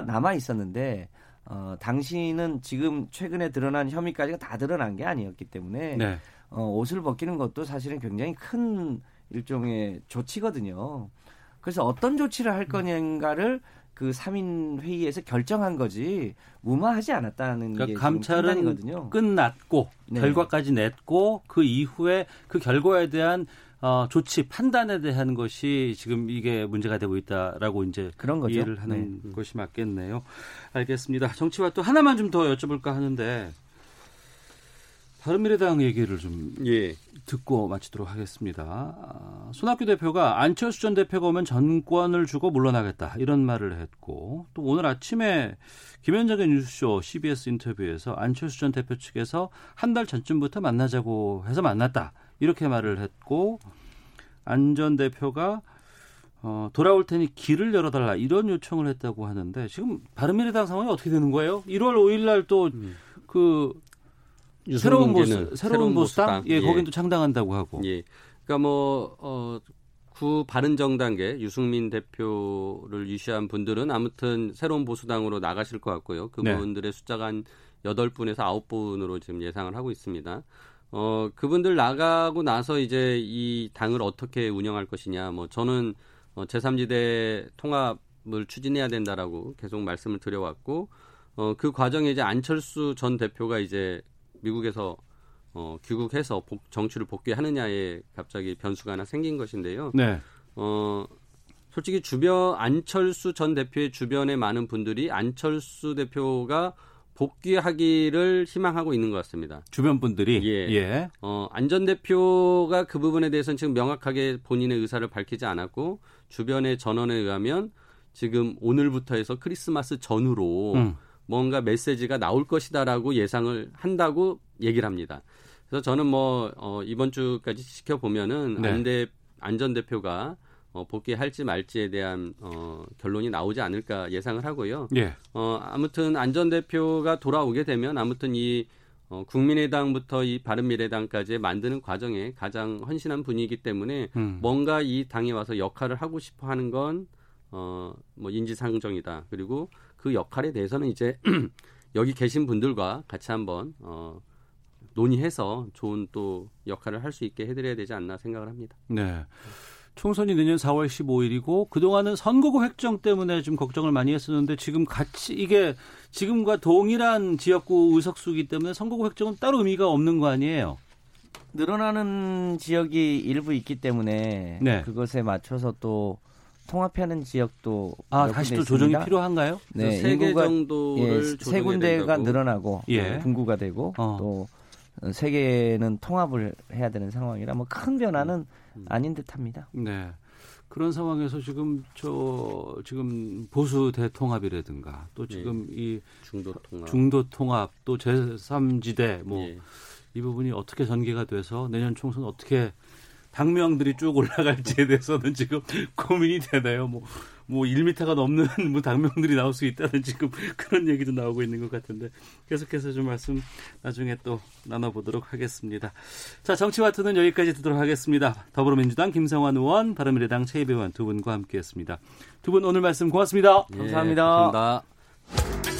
남아 있었는데 어, 당시는 지금 최근에 드러난 혐의까지가 다 드러난 게 아니었기 때문에 네. 어, 옷을 벗기는 것도 사실은 굉장히 큰 일종의 조치거든요. 그래서 어떤 조치를 할 거냐를 그 3인 회의에서 결정한 거지 무마하지 않았다는 게 그러니까 지금 감찰은 판단이거든요. 끝났고 네. 결과까지 냈고 그 이후에 그 결과에 대한 어, 조치 판단에 대한 것이 지금 이게 문제가 되고 있다라고 이제 그런 거죠. 이해를 하는 것이 맞겠네요. 알겠습니다. 정치와 또 하나만 좀 더 여쭤볼까 하는데 바른미래당 얘기를 좀 예. 듣고 마치도록 하겠습니다. 아, 손학규 대표가 안철수 전 대표가 오면 전권을 주고 물러나겠다 이런 말을 했고 또 오늘 아침에 김현정의 뉴스쇼 CBS 인터뷰에서 안철수 전 대표 측에서 한 달 전쯤부터 만나자고 해서 만났다 이렇게 말을 했고 안 전 대표가 어, 돌아올 테니 길을 열어달라 이런 요청을 했다고 하는데 지금 바른미래당 상황이 어떻게 되는 거예요? 1월 5일 날또그 새로운 보수, 새로운 보수당, 예, 예. 거긴 또 창당한다고 하고. 예. 그러니까 뭐 어, 구 바른정당계 유승민 대표를 유시한 분들은 아무튼 새로운 보수당으로 나가실 것 같고요. 네. 그분들의 숫자가 한 8분에서 9분으로 지금 예상을 하고 있습니다. 어, 그분들 나가고 나서 이제 이 당을 어떻게 운영할 것이냐. 뭐 저는 어, 제3지대 통합을 추진해야 된다라고 계속 말씀을 드려왔고 어, 그 과정에 이제 안철수 전 대표가 이제 미국에서 어, 귀국해서 복- 정치를 복귀하느냐에 갑자기 변수가 하나 생긴 것인데요. 네. 어, 솔직히 주변 안철수 전 대표의 주변에 많은 분들이 안철수 대표가 복귀하기를 희망하고 있는 것 같습니다. 주변 분들이 예. 예. 어, 안전 대표가 그 부분에 대해서는 지금 명확하게 본인의 의사를 밝히지 않았고 주변의 전언에 의하면 지금 오늘부터 해서 크리스마스 전후로 음. 뭔가 메시지가 나올 것이다라고 예상을 한다고 얘기를 합니다. 그래서 저는 뭐 어, 이번 주까지 지켜보면은 네. 안대 안전 대표가 어, 복귀할지 말지에 대한 어, 결론이 나오지 않을까 예상을 하고요. 예. 어, 아무튼 안전 대표가 돌아오게 되면 아무튼 이 어, 국민의당부터 이 바른미래당까지 만드는 과정에 가장 헌신한 분이기 때문에 음. 뭔가 이 당에 와서 역할을 하고 싶어 하는 건 어, 뭐 인지상정이다. 그리고 그 역할에 대해서는 이제 여기 계신 분들과 같이 한번 어, 논의해서 좋은 또 역할을 할 수 있게 해드려야 되지 않나 생각을 합니다. 네. 총선이 내년 4월 15일이고 그동안은 선거구 획정 때문에 좀 걱정을 많이 했었는데 지금 같이 이게 지금과 동일한 지역구 의석수이기 때문에 선거구 획정은 따로 의미가 없는 거 아니에요? 늘어나는 지역이 일부 있기 때문에 네. 그것에 맞춰서 또 통합하는 지역도 아, 몇 다시 또 조정이 있습니다. 필요한가요? 네, 세개 정도를 예, 세 군데가 된다고. 늘어나고 예. 분구가 되고 어. 또세 개는 통합을 해야 되는 상황이라 뭐 큰 변화는 음. 아닌 듯합니다. 네. 그런 상황에서 지금 저 지금 보수 대통합이라든가 또 지금 이 중도 통합. 중도 통합 또 제3지대 뭐 예. 이 부분이 어떻게 전개가 돼서 내년 총선 어떻게 당명들이 쭉 올라갈지에 대해서는 지금 고민이 되나요? 뭐, 뭐 1미터가 넘는 뭐 당명들이 나올 수 있다는 지금 그런 얘기도 나오고 있는 것 같은데 계속해서 좀 말씀 나중에 또 나눠보도록 하겠습니다. 자, 정치와트는 여기까지 듣도록 하겠습니다. 더불어민주당 김성환 의원, 바른미래당 최이배 의원 두 분과 함께했습니다. 두 분 오늘 말씀 고맙습니다. 예, 감사합니다. 감사합니다.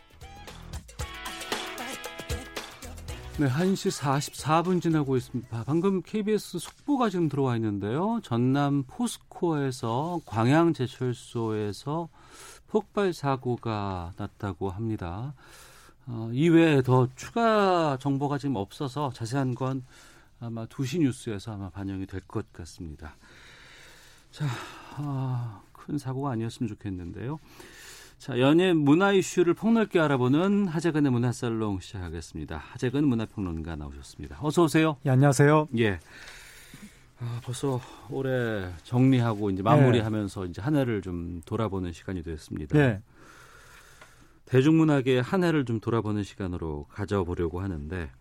네, 1시 44분 지나고 있습니다. 방금 KBS 속보가 지금 들어와 있는데요. 전남 포스코에서 광양 제철소에서 폭발 사고가 났다고 합니다. 어, 이외에 더 추가 정보가 지금 없어서 자세한 건 아마 2시 뉴스에서 아마 반영이 될 것 같습니다. 자, 아, 큰 사고가 아니었으면 좋겠는데요. 자, 연예 문화 이슈를 폭넓게 알아보는 하재근의 문화살롱 시작하겠습니다. 하재근 문화평론가 나오셨습니다. 어서 오세요. 예, 안녕하세요. 예. 아, 벌써 올해 정리하고 이제 마무리하면서 이제 한 해를 좀 돌아보는 시간이 됐습니다. 예. 대중문학의 한 해를 좀 돌아보는 시간으로 가져보려고 하는데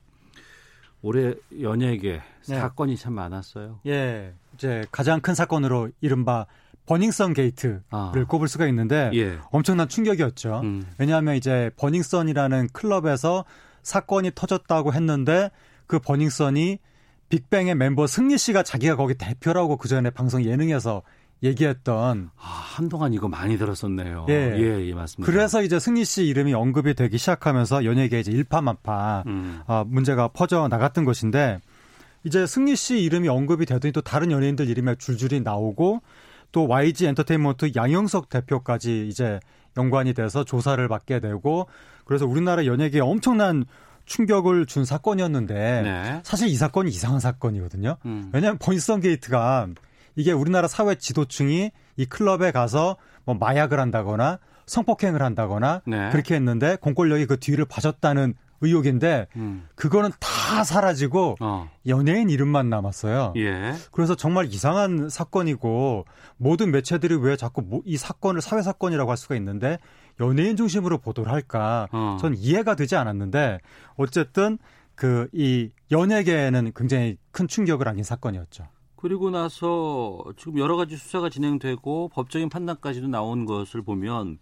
올해 연예계 네. 사건이 참 많았어요. 예. 이제 가장 큰 사건으로 이른바 버닝썬 게이트를 아. 꼽을 수가 있는데 예. 엄청난 충격이었죠. 음. 왜냐하면 이제 버닝썬이라는 클럽에서 사건이 터졌다고 했는데 그 버닝썬이 빅뱅의 멤버 승리 씨가 자기가 거기 대표라고 그 전에 방송 예능에서 얘기했던 아, 한동안 이거 많이 들었었네요. 예. 예, 예, 맞습니다. 그래서 이제 승리 씨 이름이 언급이 되기 시작하면서 연예계 이제 일파만파 음. 아, 문제가 퍼져 나갔던 것인데 이제 승리 씨 이름이 언급이 되더니 또 다른 연예인들 이름이 줄줄이 나오고 또 YG 엔터테인먼트 양영석 대표까지 이제 연관이 돼서 조사를 받게 되고 그래서 우리나라 연예계에 엄청난 충격을 준 사건이었는데 네. 사실 이 사건이 이상한 사건이거든요. 음. 왜냐하면 버니썬 게이트가 이게 우리나라 사회 지도층이 이 클럽에 가서 뭐 마약을 한다거나 성폭행을 한다거나 네. 그렇게 했는데 공권력이 그 뒤를 봐줬다는 의혹인데 음. 그거는 다 사라지고 어. 연예인 이름만 남았어요. 예. 그래서 정말 이상한 사건이고 모든 매체들이 왜 자꾸 뭐이 사건을 사회 사건이라고 할 수가 있는데 연예인 중심으로 보도를 할까? 어. 전 이해가 되지 않았는데 어쨌든 그 이 연예계에는 굉장히 큰 충격을 안긴 사건이었죠. 그리고 나서 지금 여러 가지 수사가 진행되고 법적인 판단까지도 나온 것을 보면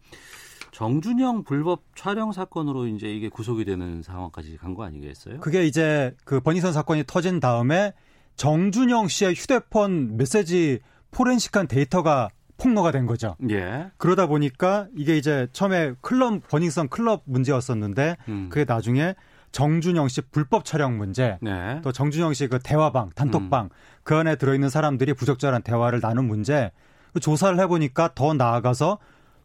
정준영 불법 촬영 사건으로 이제 이게 구속이 되는 상황까지 간 거 아니겠어요? 그게 이제 그 버니선 사건이 터진 다음에 정준영 씨의 휴대폰 메시지 포렌식한 데이터가 폭로가 된 거죠. 예. 그러다 보니까 이게 이제 처음에 클럽 버닝썬 클럽 문제였었는데 음. 그게 나중에 정준영 씨 불법 촬영 문제, 네. 또 정준영 씨 그 대화방, 단톡방 음. 그 안에 들어있는 사람들이 부적절한 대화를 나눈 문제 그 조사를 해보니까 더 나아가서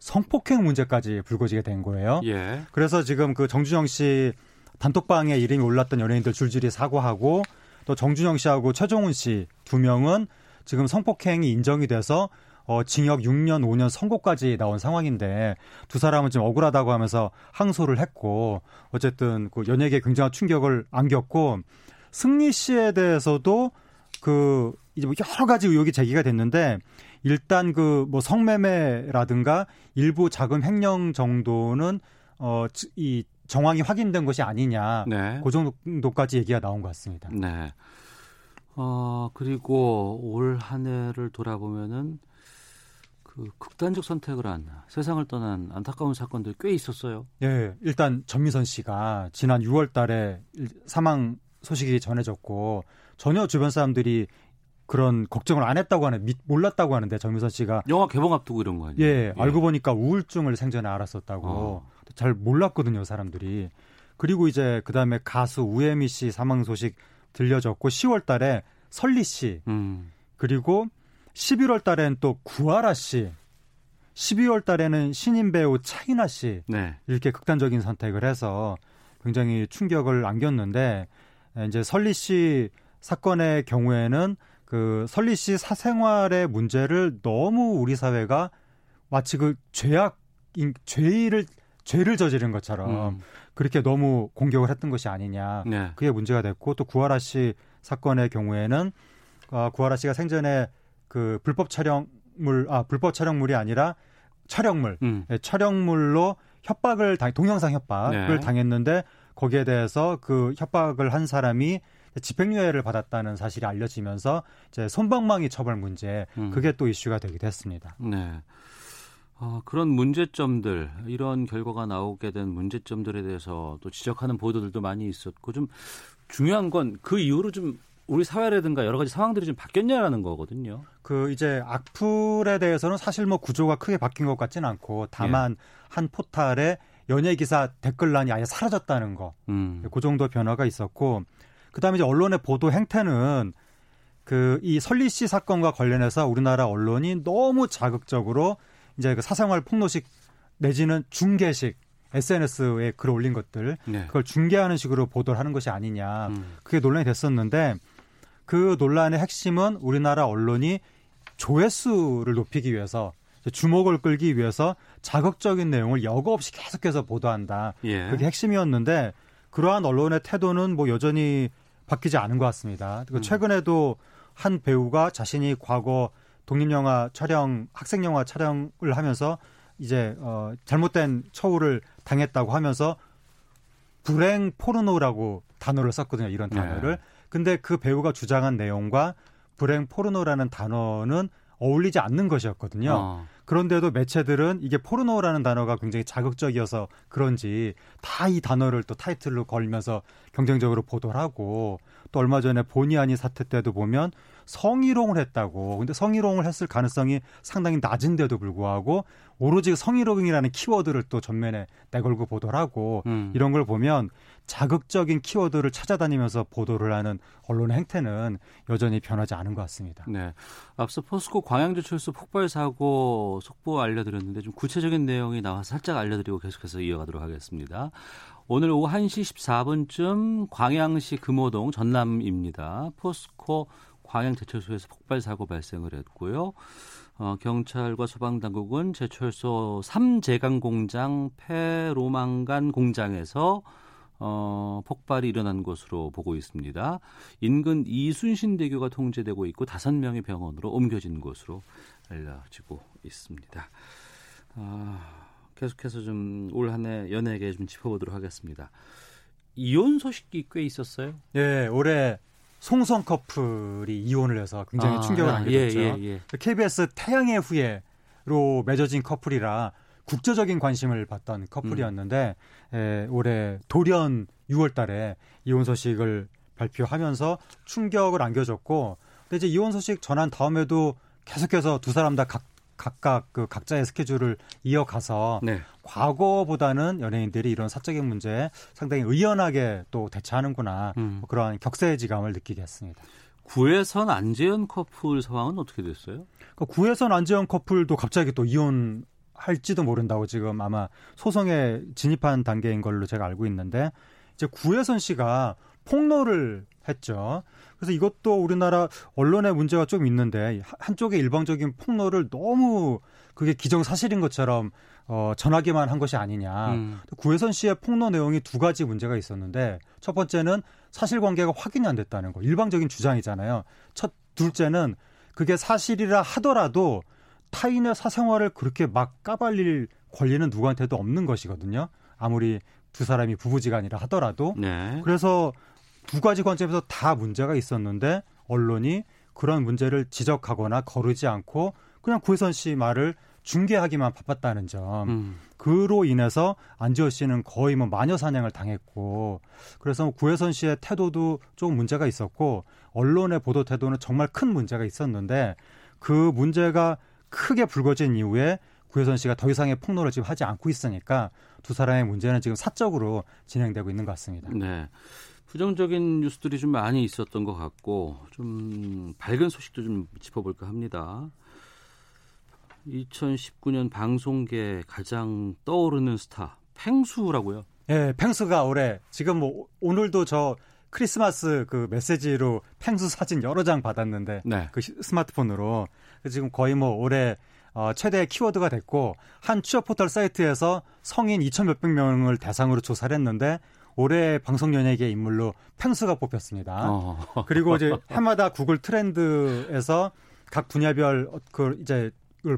성폭행 문제까지 불거지게 된 거예요. 예. 그래서 지금 그 정준영 씨 단톡방에 이름이 올랐던 연예인들 줄줄이 사과하고 또 정준영 씨하고 최종훈 씨 두 명은 지금 성폭행이 인정이 돼서 어, 징역 6년, 5년 선고까지 나온 상황인데 두 사람은 좀 억울하다고 하면서 항소를 했고 어쨌든 그 연예계에 굉장한 충격을 안겼고 승리 씨에 대해서도 그 이제 뭐 여러 가지 의혹이 제기가 됐는데 일단 그 뭐 성매매라든가 일부 자금 횡령 정도는 어이 정황이 확인된 것이 아니냐 네. 그 정도까지 얘기가 나온 것 같습니다. 네. 어, 그리고 올 한 해를 돌아보면은 그 극단적 선택을 한 세상을 떠난 안타까운 사건들이 꽤 있었어요. 예, 일단 전미선 씨가 지난 6월 달에 사망 소식이 전해졌고 전혀 주변 사람들이 그런 걱정을 안 했다고 하는 믿 몰랐다고 하는데 전미선 씨가 영화 개봉 앞두고 이런 거 아니에요? 예, 알고 보니까 우울증을 생전에 알았었다고 어. 잘 몰랐거든요 사람들이 그리고 이제 그다음에 가수 우혜미 씨 사망 소식 들려졌고 10월 달에 설리 씨 음. 그리고 11월 달엔 또 구하라 씨 12월 달에는 신인 배우 차이나 씨 네. 이렇게 극단적인 선택을 해서 굉장히 충격을 안겼는데 이제 설리 씨 사건의 경우에는 그 설리 씨 사생활의 문제를 너무 우리 사회가 마치 그 죄악 죄를 죄를 저지른 것처럼 음. 그렇게 너무 공격을 했던 것이 아니냐 네. 그게 문제가 됐고 또 구하라 씨 사건의 경우에는 어, 구하라 씨가 생전에 그 불법 촬영물 아 불법 촬영물이 아니라 촬영물 음. 예, 촬영물로 협박을 당 동영상 협박을 네. 당했는데 거기에 대해서 그 협박을 한 사람이 집행유예를 받았다는 사실이 알려지면서 이제 손방망이 처벌 문제 음. 그게 또 이슈가 되기도 했습니다. 네. 아, 그런 문제점들, 이런 결과가 나오게 된 문제점들에 대해서 또 지적하는 보도들도 많이 있었고, 좀 중요한 건 그 이후로 좀 우리 사회라든가 여러 가지 상황들이 좀 바뀌었냐라는 거거든요. 그 이제 악플에 대해서는 사실 뭐 구조가 크게 바뀐 것 같지는 않고 다만 한 포탈에 연예 기사 댓글란이 아예 사라졌다는 거. 음. 그 정도 변화가 있었고 그다음에 이제 언론의 보도 행태는 그 이 설리 씨 사건과 관련해서 우리나라 언론이 너무 자극적으로 이제 그 사생활 폭로식 내지는 중계식 SNS에 글 올린 것들 네. 그걸 중계하는 식으로 보도를 하는 것이 아니냐 음. 그게 논란이 됐었는데 그 논란의 핵심은 우리나라 언론이 조회수를 높이기 위해서 주목을 끌기 위해서 자극적인 내용을 여과 없이 계속해서 보도한다. 예. 그게 핵심이었는데 그러한 언론의 태도는 뭐 여전히 바뀌지 않은 것 같습니다. 그리고 음. 최근에도 한 배우가 자신이 과거 독립영화 촬영, 학생영화 촬영을 하면서 이제 어 잘못된 처우를 당했다고 하면서 불행 포르노라고 단어를 썼거든요. 이런 네. 단어를. 근데 그 배우가 주장한 내용과 불행 포르노라는 단어는 어울리지 않는 것이었거든요. 어. 그런데도 매체들은 이게 포르노라는 단어가 굉장히 자극적이어서 그런지 다 이 단어를 또 타이틀로 걸면서 경쟁적으로 보도를 하고 또 얼마 전에 본의 아닌 사태 때도 보면 성희롱을 했다고. 근데 성희롱을 했을 가능성이 상당히 낮은데도 불구하고 오로지 성희롱이라는 키워드를 또 전면에 내걸고 보도를 하고 음. 이런 걸 보면 자극적인 키워드를 찾아다니면서 보도를 하는 언론의 행태는 여전히 변하지 않은 것 같습니다. 네. 앞서 포스코 광양제철소 폭발 사고 속보 알려드렸는데 좀 구체적인 내용이 나와서 살짝 알려드리고 계속해서 이어가도록 하겠습니다. 오늘 오후 1시 14분쯤 광양시 금호동 전남입니다. 포스코 광양 제철소에서 폭발 사고 발생을 했고요. 어, 경찰과 소방 당국은 제철소 3제강 공장 폐로망간 공장에서 어, 폭발이 일어난 것으로 보고 있습니다. 인근 이순신대교가 통제되고 있고 다섯 명의 병원으로 옮겨진 것으로 알려지고 있습니다. 아, 계속해서 좀 올 한 해 연예계 좀 짚어보도록 하겠습니다. 이혼 소식이 꽤 있었어요. 예, 올해 송성 커플이 이혼을 해서 굉장히 아, 충격을 아, 안겨줬죠. 예, 예, 예. KBS 태양의 후예로 맺어진 커플이라 국제적인 관심을 받던 커플이었는데 에, 올해 돌연 6월달에 이혼 소식을 발표하면서 충격을 안겨줬고 근데 이제 이혼 소식 전한 다음에도 계속해서 두 사람 다 각, 각각 그 각자의 스케줄을 이어가서 네. 과거보다는 연예인들이 이런 사적인 문제에 상당히 의연하게 또 대처하는구나 음. 뭐 그러한 격세지감을 느끼게 했습니다. 구혜선 안재현 커플 상황은 어떻게 됐어요? 그 구혜선 안재현 커플도 갑자기 또 이혼 할지도 모른다고 지금 아마 소송에 진입한 단계인 걸로 제가 알고 있는데 이제 구혜선 씨가 폭로를 했죠. 그래서 이것도 우리나라 언론의 문제가 좀 있는데 하- 한쪽의 일방적인 폭로를 너무 그게 기정사실인 것처럼 어, 전하기만 한 것이 아니냐. 음. 구혜선 씨의 폭로 내용이 두 가지 문제가 있었는데 첫 번째는 사실관계가 확인이 안 됐다는 거. 일방적인 주장이잖아요. 첫 둘째는 그게 사실이라 하더라도 타인의 사생활을 그렇게 막 까발릴 권리는 누구한테도 없는 것이거든요. 아무리 두 사람이 부부지간이라 하더라도 네. 그래서 두 가지 관점에서 다 문제가 있었는데 언론이 그런 문제를 지적하거나 거르지 않고 그냥 구혜선 씨 말을 중계하기만 바빴다는 점. 음. 그로 인해서 안지호 씨는 거의 뭐 마녀 사냥을 당했고 그래서 구혜선 씨의 태도도 좀 문제가 있었고 언론의 보도 태도는 정말 큰 문제가 있었는데 그 문제가 크게 불거진 이후에 구혜선 씨가 더 이상의 폭로를 지금 하지 않고 있으니까 두 사람의 문제는 지금 사적으로 진행되고 있는 것 같습니다. 네. 부정적인 뉴스들이 좀 많이 있었던 것 같고 좀 밝은 소식도 좀 짚어볼까 합니다. 2019년 방송계 가장 떠오르는 스타 팽수라고요. 예, 펭수가 올해 지금 뭐 오늘도 저 크리스마스 그 메시지로 펭수 사진 여러 장 받았는데 네. 그 시- 스마트폰으로 그래서 지금 거의 뭐 올해 어, 최대 키워드가 됐고 한 취업 포털 사이트에서 성인 2천 몇백 명을 대상으로 조사를 했는데 올해 방송 연예계 인물로 펭수가 뽑혔습니다. 어. 그리고 이제 해마다 구글 트렌드에서 각 분야별 그 이제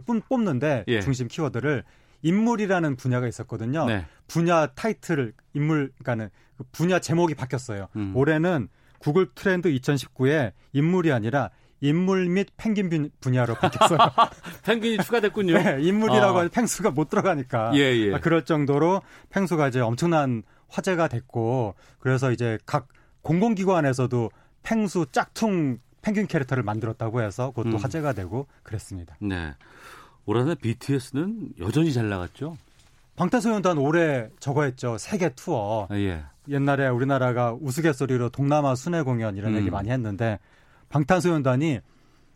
뽑- 뽑는데 예. 중심 키워드를 인물이라는 분야가 있었거든요. 네. 분야 타이틀을 인물 그러니까는 그 분야 제목이 바뀌었어요. 음. 올해는 구글 트렌드 2019에 인물이 아니라 인물 및 펭귄 분- 분야로 바뀌었어요. 펭귄이 추가됐군요. 네, 인물이라고 어. 하면 펭수가 못 들어가니까. 예, 예. 아, 그럴 정도로 펭수가 이제 엄청난 화제가 됐고 그래서 이제 각 공공기관에서도 펭수 짝퉁 펭귄 캐릭터를 만들었다고 해서 그것도 음. 화제가 되고 그랬습니다. 네. 올 한해 BTS는 여전히 잘 나갔죠. 방탄소년단 올해 저거 했죠. 세계 투어. 아, 예. 옛날에 우리나라가 우스갯소리로 동남아 순회 공연 이런 음. 얘기 많이 했는데 방탄소년단이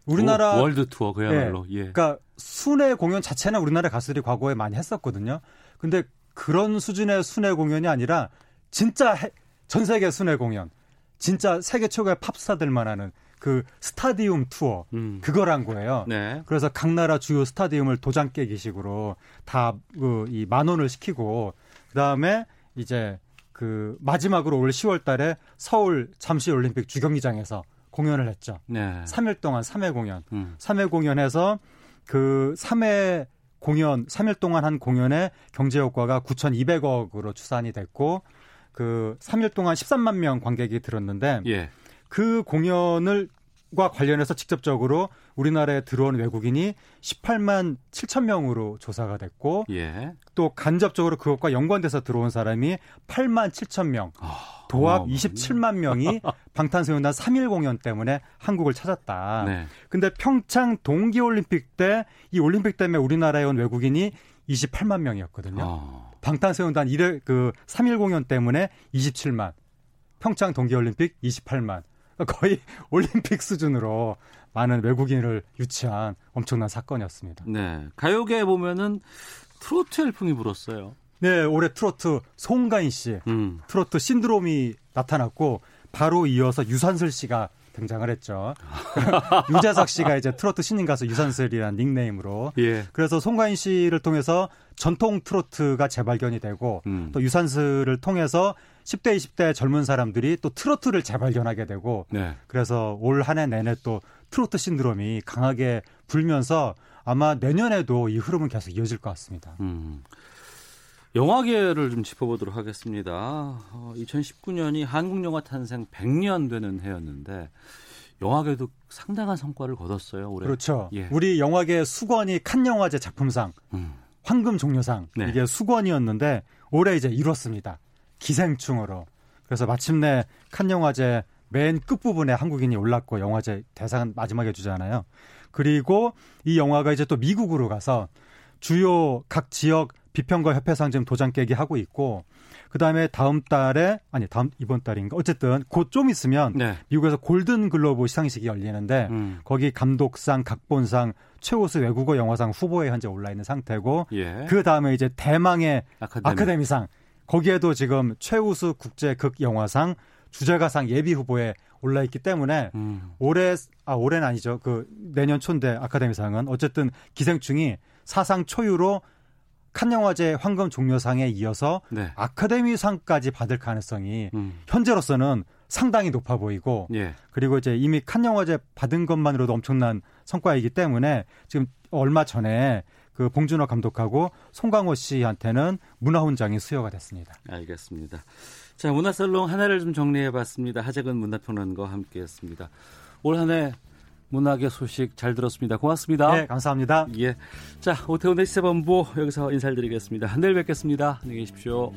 우리나라 오, 월드 투어 그야말로. 예. 그러니까 순회 공연 자체는 우리나라 가수들이 과거에 많이 했었거든요. 근데 그런 수준의 순회 공연이 아니라 진짜 해- 전 세계 순회 공연, 진짜 세계 최고의 팝스타들만 하는 그 스타디움 투어 음. 그걸 한 거예요. 네. 그래서 각 나라 주요 스타디움을 도장 깨기식으로 다 그 만원을 시키고 그다음에 이제 그 마지막으로 올 10월 달에 서울 잠실 올림픽 주경기장에서 공연을 했죠. 네. 3일 동안 3회 공연. 음. 3회 공연해서 그 3회 공연 3일 동안 한 공연의 경제 효과가 9,200억으로 추산이 됐고 그 3일 동안 13만 명 관객이 들었는데 예. 그 공연을 과 관련해서 직접적으로 우리나라에 들어온 외국인이 18만 7천 명으로 조사가 됐고 예. 또 간접적으로 그것과 연관돼서 들어온 사람이 8만 7천 명. 도합 어마어마하네. 27만 명이 방탄소년단 3일 공연 때문에 한국을 찾았다. 네. 근데 평창 동계올림픽 때 이 올림픽 때문에 우리나라에 온 외국인이 28만 명이었거든요. 어. 방탄소년단 1회 그 3일 공연 때문에 27만. 평창 동계올림픽 28만. 거의 올림픽 수준으로 많은 외국인을 유치한 엄청난 사건이었습니다. 네. 가요계 보면은 트로트 열풍이 불었어요. 네, 올해 트로트 송가인 씨 음. 트로트 신드롬이 나타났고 바로 이어서 유산슬 씨가 등장을 했죠. 유재석 씨가 이제 트로트 신인 가수 유산슬이라는 닉네임으로 예. 그래서 송가인 씨를 통해서 전통 트로트가 재발견이 되고 음. 또 유산슬을 통해서 10대 20대 젊은 사람들이 또 트로트를 재발견하게 되고 네. 그래서 올 한 해 내내 또 트로트 신드롬이 강하게 불면서 아마 내년에도 이 흐름은 계속 이어질 것 같습니다. 음. 영화계를 좀 짚어보도록 하겠습니다. 어, 2019년이 한국 영화 탄생 100년 되는 해였는데 영화계도 상당한 성과를 거뒀어요. 올해. 그렇죠. 예. 우리 영화계 수건이 칸 영화제 작품상, 음. 황금 종려상 네. 이게 수건이었는데 올해 이제 이뤘습니다. 기생충으로. 그래서 마침내 칸 영화제 맨 끝부분에 한국인이 올랐고 영화제 대상 마지막에 주잖아요. 그리고 이 영화가 이제 또 미국으로 가서 주요 각 지역 비평가 협회상 지금 도장 깨기 하고 있고 그다음에 다음 달에 아니 다음 이번 달인가 어쨌든 곧 좀 있으면 네. 미국에서 골든 글로브 시상식이 열리는데 음. 거기 감독상, 각본상, 최우수 외국어 영화상 후보에 현재 올라 있는 상태고 예. 그 다음에 이제 대망의 아카데미. 아카데미. 상 거기에도 지금 최우수 국제 극 영화상, 주제가상 예비 후보에 올라 있기 때문에 음. 올해 아 올해는 아니죠 그 내년 초인데 아카데미상은 어쨌든 기생충이 사상 초유로 칸 영화제 황금 종려상에 이어서 네. 아카데미상까지 받을 가능성이 음. 현재로서는 상당히 높아 보이고 예. 그리고 이제 이미 칸 영화제 받은 것만으로도 엄청난 성과이기 때문에 지금 얼마 전에 그 봉준호 감독하고 송강호 씨한테는 문화훈장이 수여가 됐습니다. 알겠습니다. 자, 문화살롱 하나를 좀 정리해봤습니다. 하재근 문화평론가와 함께했습니다. 올 한해 문학의 소식 잘 들었습니다. 고맙습니다. 네, 감사합니다. 예. 자, 오태훈의 시세본부 여기서 인사드리겠습니다. 내일 뵙겠습니다. 안녕히 계십시오.